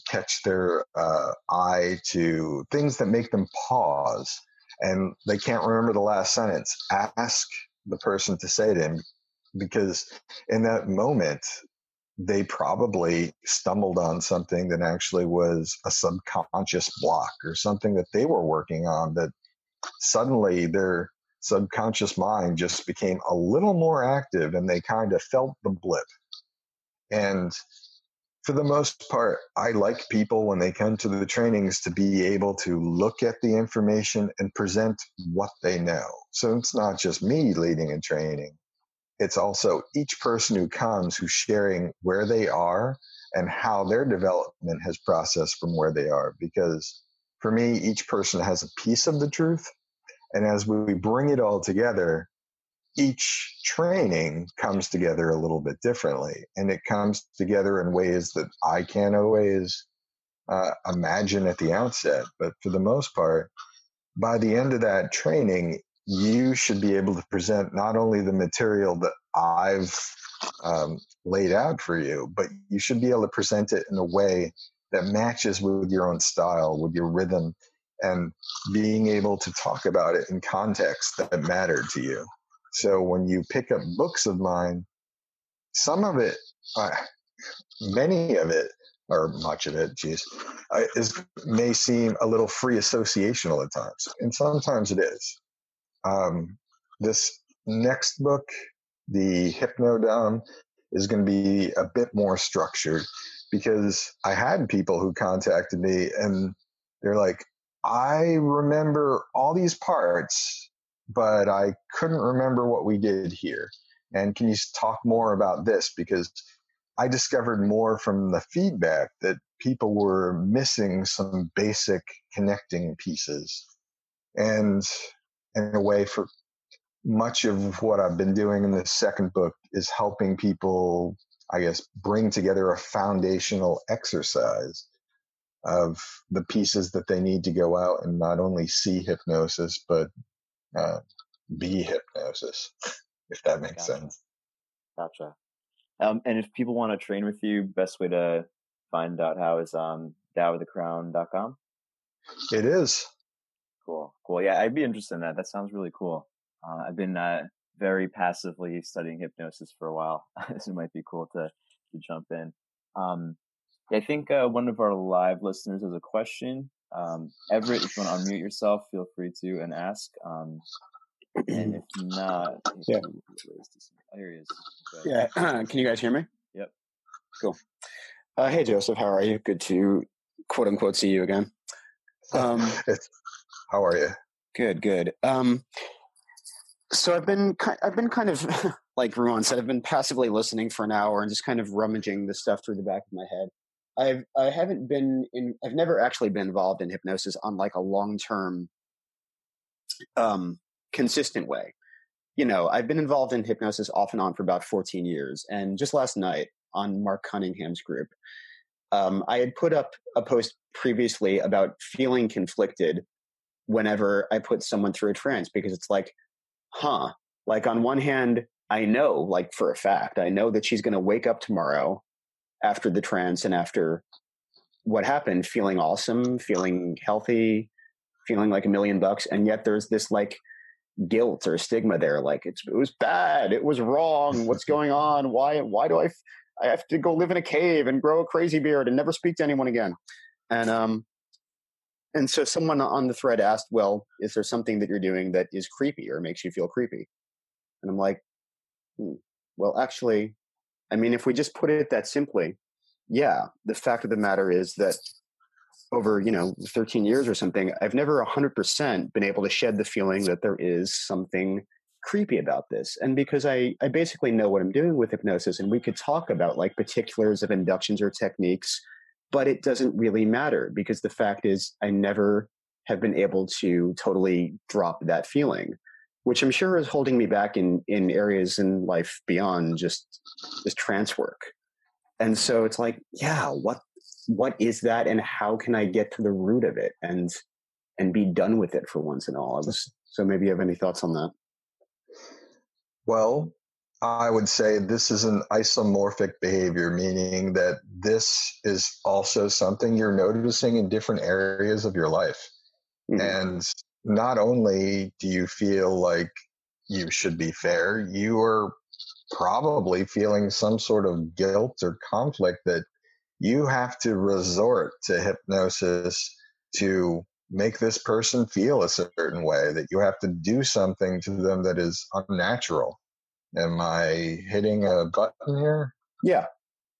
catch their uh, eye to things that make them pause and they can't remember the last sentence ask the person to say it in because in that moment they probably stumbled on something that actually was a subconscious block or something that they were working on that suddenly their subconscious mind just became a little more active and they kind of felt the blip. And for the most part, I like people when they come to the trainings to be able to look at the information and present what they know. So it's not just me leading a training, it's also each person who comes who's sharing where they are and how their development has processed from where they are. Because for me, each person has a piece of the truth. And as we bring it all together, each training comes together a little bit differently. And it comes together in ways that I can't always uh, imagine at the outset. But for the most part, by the end of that training, you should be able to present not only the material that I've um, laid out for you, but you should be able to present it in a way that matches with your own style, with your rhythm, and being able to talk about it in context that mattered to you. So when you pick up books of mine, some of it, uh, many of it, or much of it, geez, is may seem a little free associational at times, and sometimes it is. Um, this next book, the Hypnodom, is going to be a bit more structured because I had people who contacted me and they're like, I remember all these parts, but I couldn't remember what we did here. And can you talk more about this? Because I discovered more from the feedback that people were missing some basic connecting pieces. And in a way for much of what I've been doing in the second book is helping people, I guess, bring together a foundational exercise of the pieces that they need to go out and not only see hypnosis, but uh, be hypnosis, if that makes gotcha. sense. Gotcha. Um, and if people want to train with you, best way to find out how is um, TaoOfTheCrown.com? It is. Cool, cool. Yeah, I'd be interested in that. That sounds really cool. Uh, I've been uh, very passively studying hypnosis for a while, so it might be cool to to jump in. Um, I think uh, one of our live listeners has a question. Um, Everett, if you want to unmute yourself, feel free to and ask. Um, and if not, yeah. Oh, here he is. Yeah. Can you guys hear me? Yep. Cool. Uh, hey, Joseph. How are you? Good to quote unquote see you again. Um, how are you? Good, good. Um, so I've been I've been kind of like Ruwan said, I've been passively listening for an hour and just kind of rummaging the stuff through the back of my head. I've I haven't been in I've never actually been involved in hypnosis on like a long term um consistent way. You know, I've been involved in hypnosis off and on for about 14 years. And just last night on Mark Cunningham's group, um, I had put up a post previously about feeling conflicted whenever I put someone through a trance because it's like, huh, like on one hand, I know, like for a fact, I know that she's going to wake up tomorrow after the trance and after what happened, feeling awesome, feeling healthy, feeling like a million bucks. And yet there's this like guilt or stigma there. Like it's, it was bad. It was wrong. What's going on? Why, why do I, f- I have to go live in a cave and grow a crazy beard and never speak to anyone again? And, um, and so someone on the thread asked, well, is there something that you're doing that is creepy or makes you feel creepy? And I'm like, hmm, well, actually, I mean, if we just put it that simply, yeah, the fact of the matter is that over, you know, 13 years or something, I've never 100% been able to shed the feeling that there is something creepy about this. And because I, I basically know what I'm doing with hypnosis, and we could talk about like particulars of inductions or techniques but it doesn't really matter because the fact is I never have been able to totally drop that feeling, which I'm sure is holding me back in in areas in life beyond just just trance work. And so it's like, yeah, what what is that and how can I get to the root of it and and be done with it for once and all? Was so maybe you have any thoughts on that? Well, I would say this is an isomorphic behavior, meaning that this is also something you're noticing in different areas of your life. Mm-hmm. And not only do you feel like you should be fair, you are probably feeling some sort of guilt or conflict that you have to resort to hypnosis to make this person feel a certain way, that you have to do something to them that is unnatural. Am I hitting a button here? Yeah.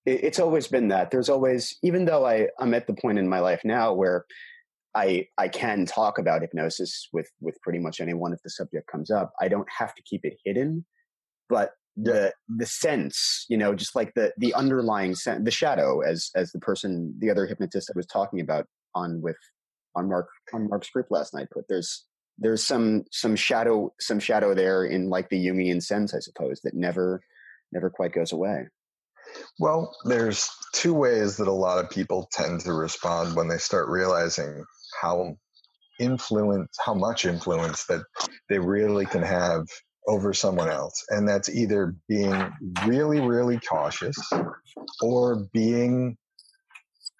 It's always been that. There's always, even though I, I'm at the point in my life now where I I can talk about hypnosis with with pretty much anyone if the subject comes up. I don't have to keep it hidden, but the the sense, you know, just like the the underlying sense, the shadow, as as the person, the other hypnotist I was talking about on with on Mark on Mark's group last night put. There's there's some some shadow some shadow there in like the Jungian sense, I suppose, that never never quite goes away. Well, there's two ways that a lot of people tend to respond when they start realizing how influence, how much influence that they really can have over someone else. And that's either being really, really cautious or being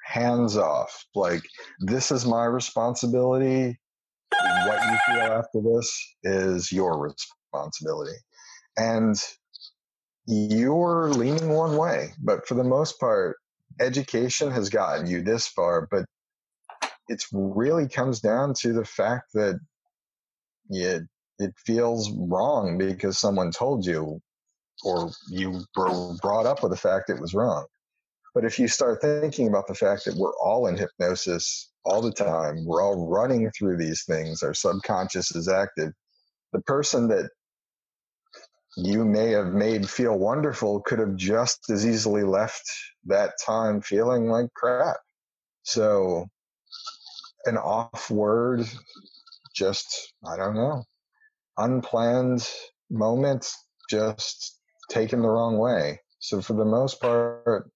hands off. Like, this is my responsibility. What you feel after this is your responsibility. And you're leaning one way, but for the most part, education has gotten you this far, but it really comes down to the fact that it, it feels wrong because someone told you or you were brought up with the fact it was wrong. But if you start thinking about the fact that we're all in hypnosis all the time, we're all running through these things, our subconscious is active. The person that you may have made feel wonderful could have just as easily left that time feeling like crap. So an off word, just, I don't know, unplanned moment, just taken the wrong way. So for the most part,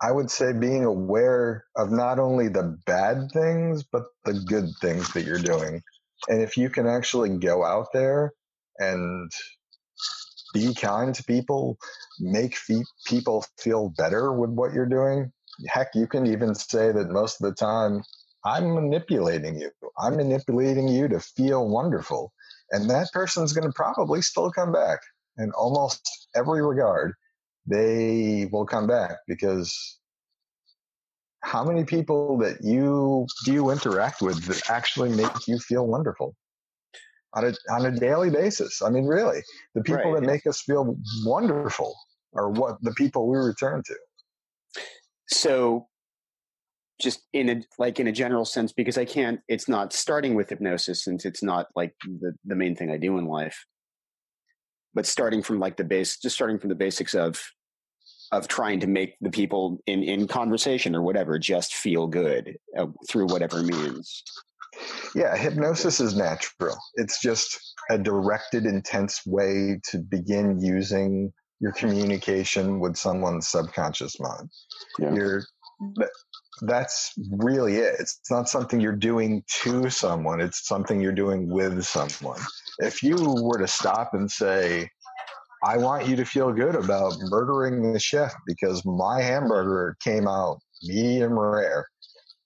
I would say being aware of not only the bad things, but the good things that you're doing. And if you can actually go out there and be kind to people, make fe- people feel better with what you're doing, heck, you can even say that most of the time, I'm manipulating you. I'm manipulating you to feel wonderful. And that person's going to probably still come back in almost every regard. They will come back because how many people that you do you interact with that actually make you feel wonderful on a on a daily basis? I mean, really, the people right. that make us feel wonderful are what the people we return to. So just in a like in a general sense because i can't it's not starting with hypnosis since it's not like the the main thing i do in life. But starting from like the base just starting from the basics of of trying to make the people in in conversation or whatever just feel good uh, through whatever means. Yeah hypnosis is natural. It's just a directed intense way to begin using your communication with someone's subconscious mind yeah. you're that's really it. It's not something you're doing to someone, it's something you're doing with someone. If you were to stop and say, I want you to feel good about murdering the chef because my hamburger came out medium rare.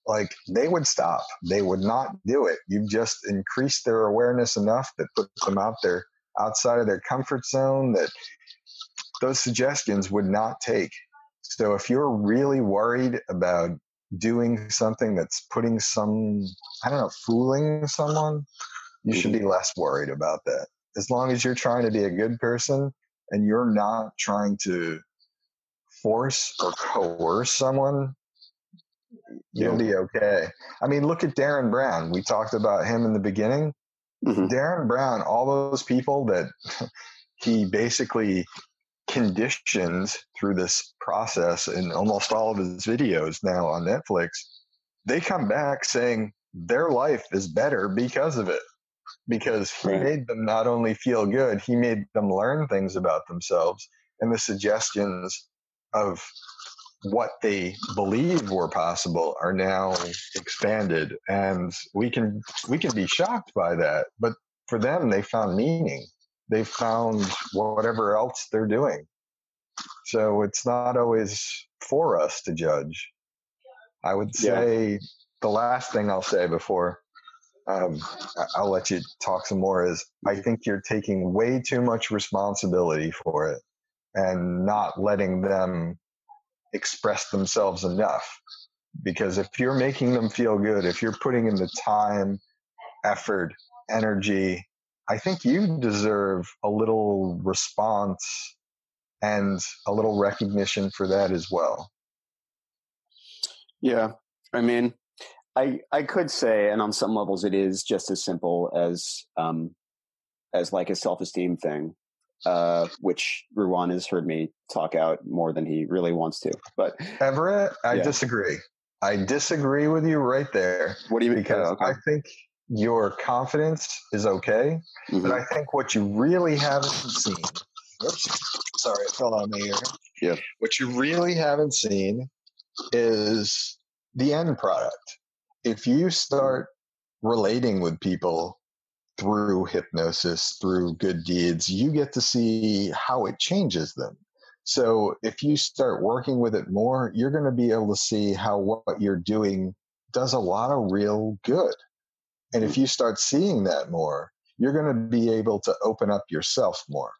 Like they would stop. They would not do it. You've just increased their awareness enough that puts them out there outside of their comfort zone that those suggestions would not take. So if you're really worried about doing something that's putting some, I don't know, fooling someone, you should be mm-hmm. less worried about that. As long as you're trying to be a good person and you're not trying to force or coerce someone, you'll be okay. I mean, look at Derren Brown. We talked about him in the beginning. Mm-hmm. Derren Brown, all those people that he basically conditioned through this process in almost all of his videos now on Netflix, they come back saying their life is better because of it. Because he right. made them not only feel good, he made them learn things about themselves and the suggestions of what they believe were possible are now expanded and we can we can be shocked by that but for them they found meaning they found whatever else they're doing so it's not always for us to judge i would say yeah. the last thing i'll say before um, i'll let you talk some more is i think you're taking way too much responsibility for it and not letting them express themselves enough. Because if you're making them feel good, if you're putting in the time, effort, energy, I think you deserve a little response and a little recognition for that as well. Yeah. I mean, I I could say, and on some levels, it is just as simple as um, as like a self esteem thing uh, which Ruwan has heard me talk out more than he really wants to. But Everett, I yeah. disagree. I disagree with you right there. What do you mean? Because oh, okay. I think your confidence is okay, mm-hmm. but I think what you really haven't seen. Oops, sorry, it fell on my ear. Yeah. What you really haven't seen is the end product. If you start relating with people through hypnosis, through good deeds, you get to see how it changes them. So if you start working with it more, you're going to be able to see how what you're doing does a lot of real good. And if you start seeing that more, you're going to be able to open up yourself more.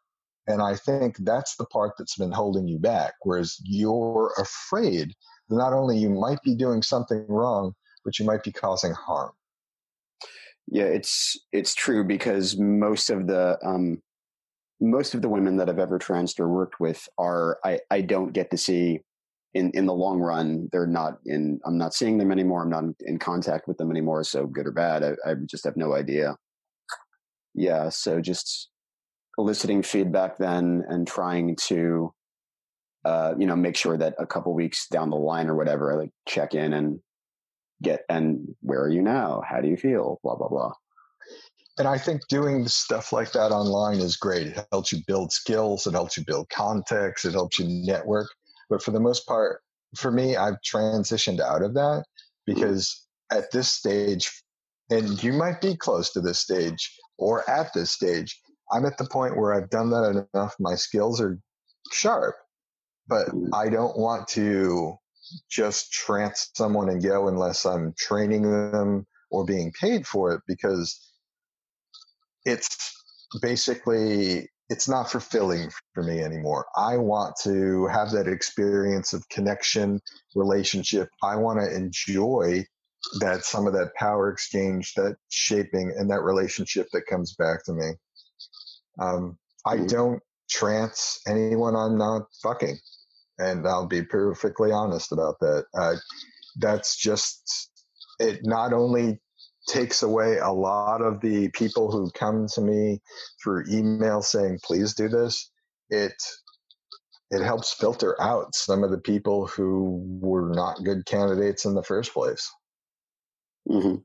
And I think that's the part that's been holding you back. Whereas you're afraid that not only you might be doing something wrong, but you might be causing harm. Yeah, it's it's true because most of the um, most of the women that I've ever tranced or worked with are I, I don't get to see in in the long run. They're not in. I'm not seeing them anymore. I'm not in contact with them anymore. So good or bad, I, I just have no idea. Yeah, so just eliciting feedback then and trying to uh, you know make sure that a couple weeks down the line or whatever, I like check in and get and where are you now? How do you feel? Blah blah blah. And I think doing stuff like that online is great. It helps you build skills. It helps you build context. It helps you network. But for the most part, for me, I've transitioned out of that because at this stage, and you might be close to this stage or at this stage, I'm at the point where I've done that enough. My skills are sharp, but mm. I don't want to just trance someone and go unless I'm training them or being paid for it because it's basically it's not fulfilling for me anymore. I want to have that experience of connection, relationship. I want to enjoy that some of that power exchange, that shaping, and that relationship that comes back to me. Um, I mm-hmm. don't trance anyone I'm not fucking and I'll be perfectly honest about that. Uh, that's just it. Not only takes away a lot of the people who come to me through email saying, "Please do this." It it helps filter out some of the people who were not good candidates in the first place. Mm-hmm.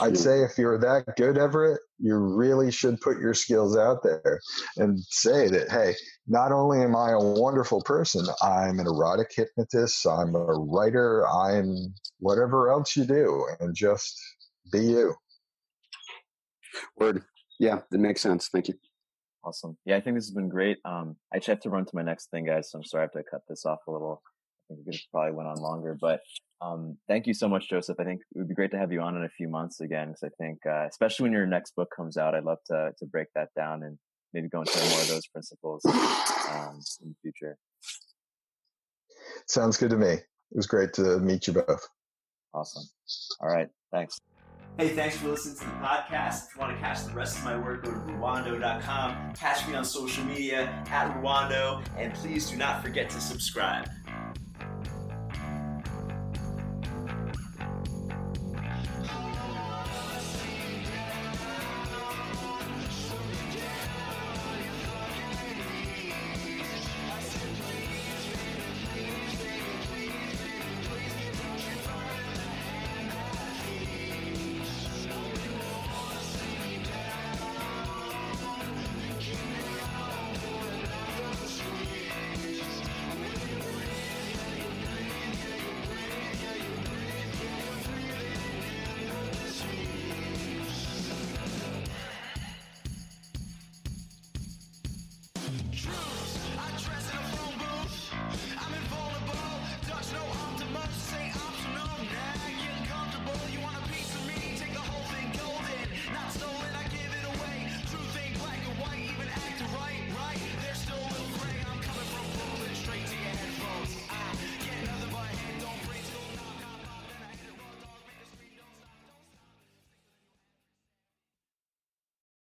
I'd say if you're that good, Everett, you really should put your skills out there and say that, hey, not only am I a wonderful person, I'm an erotic hypnotist, I'm a writer, I'm whatever else you do, and just be you. Word. Yeah, that makes sense. Thank you. Awesome. Yeah, I think this has been great. Um, I actually have to run to my next thing, guys, so I'm sorry I have to cut this off a little. I think it probably went on longer, but um, thank you so much, Joseph. I think it would be great to have you on in a few months again, because I think, uh, especially when your next book comes out, I'd love to to break that down and maybe go into more of those principles um, in the future. Sounds good to me. It was great to meet you both. Awesome. All right. Thanks. Hey, thanks for listening to the podcast. If you want to catch the rest of my work, go to Ruwando.com. Catch me on social media at Ruwando, and please do not forget to subscribe.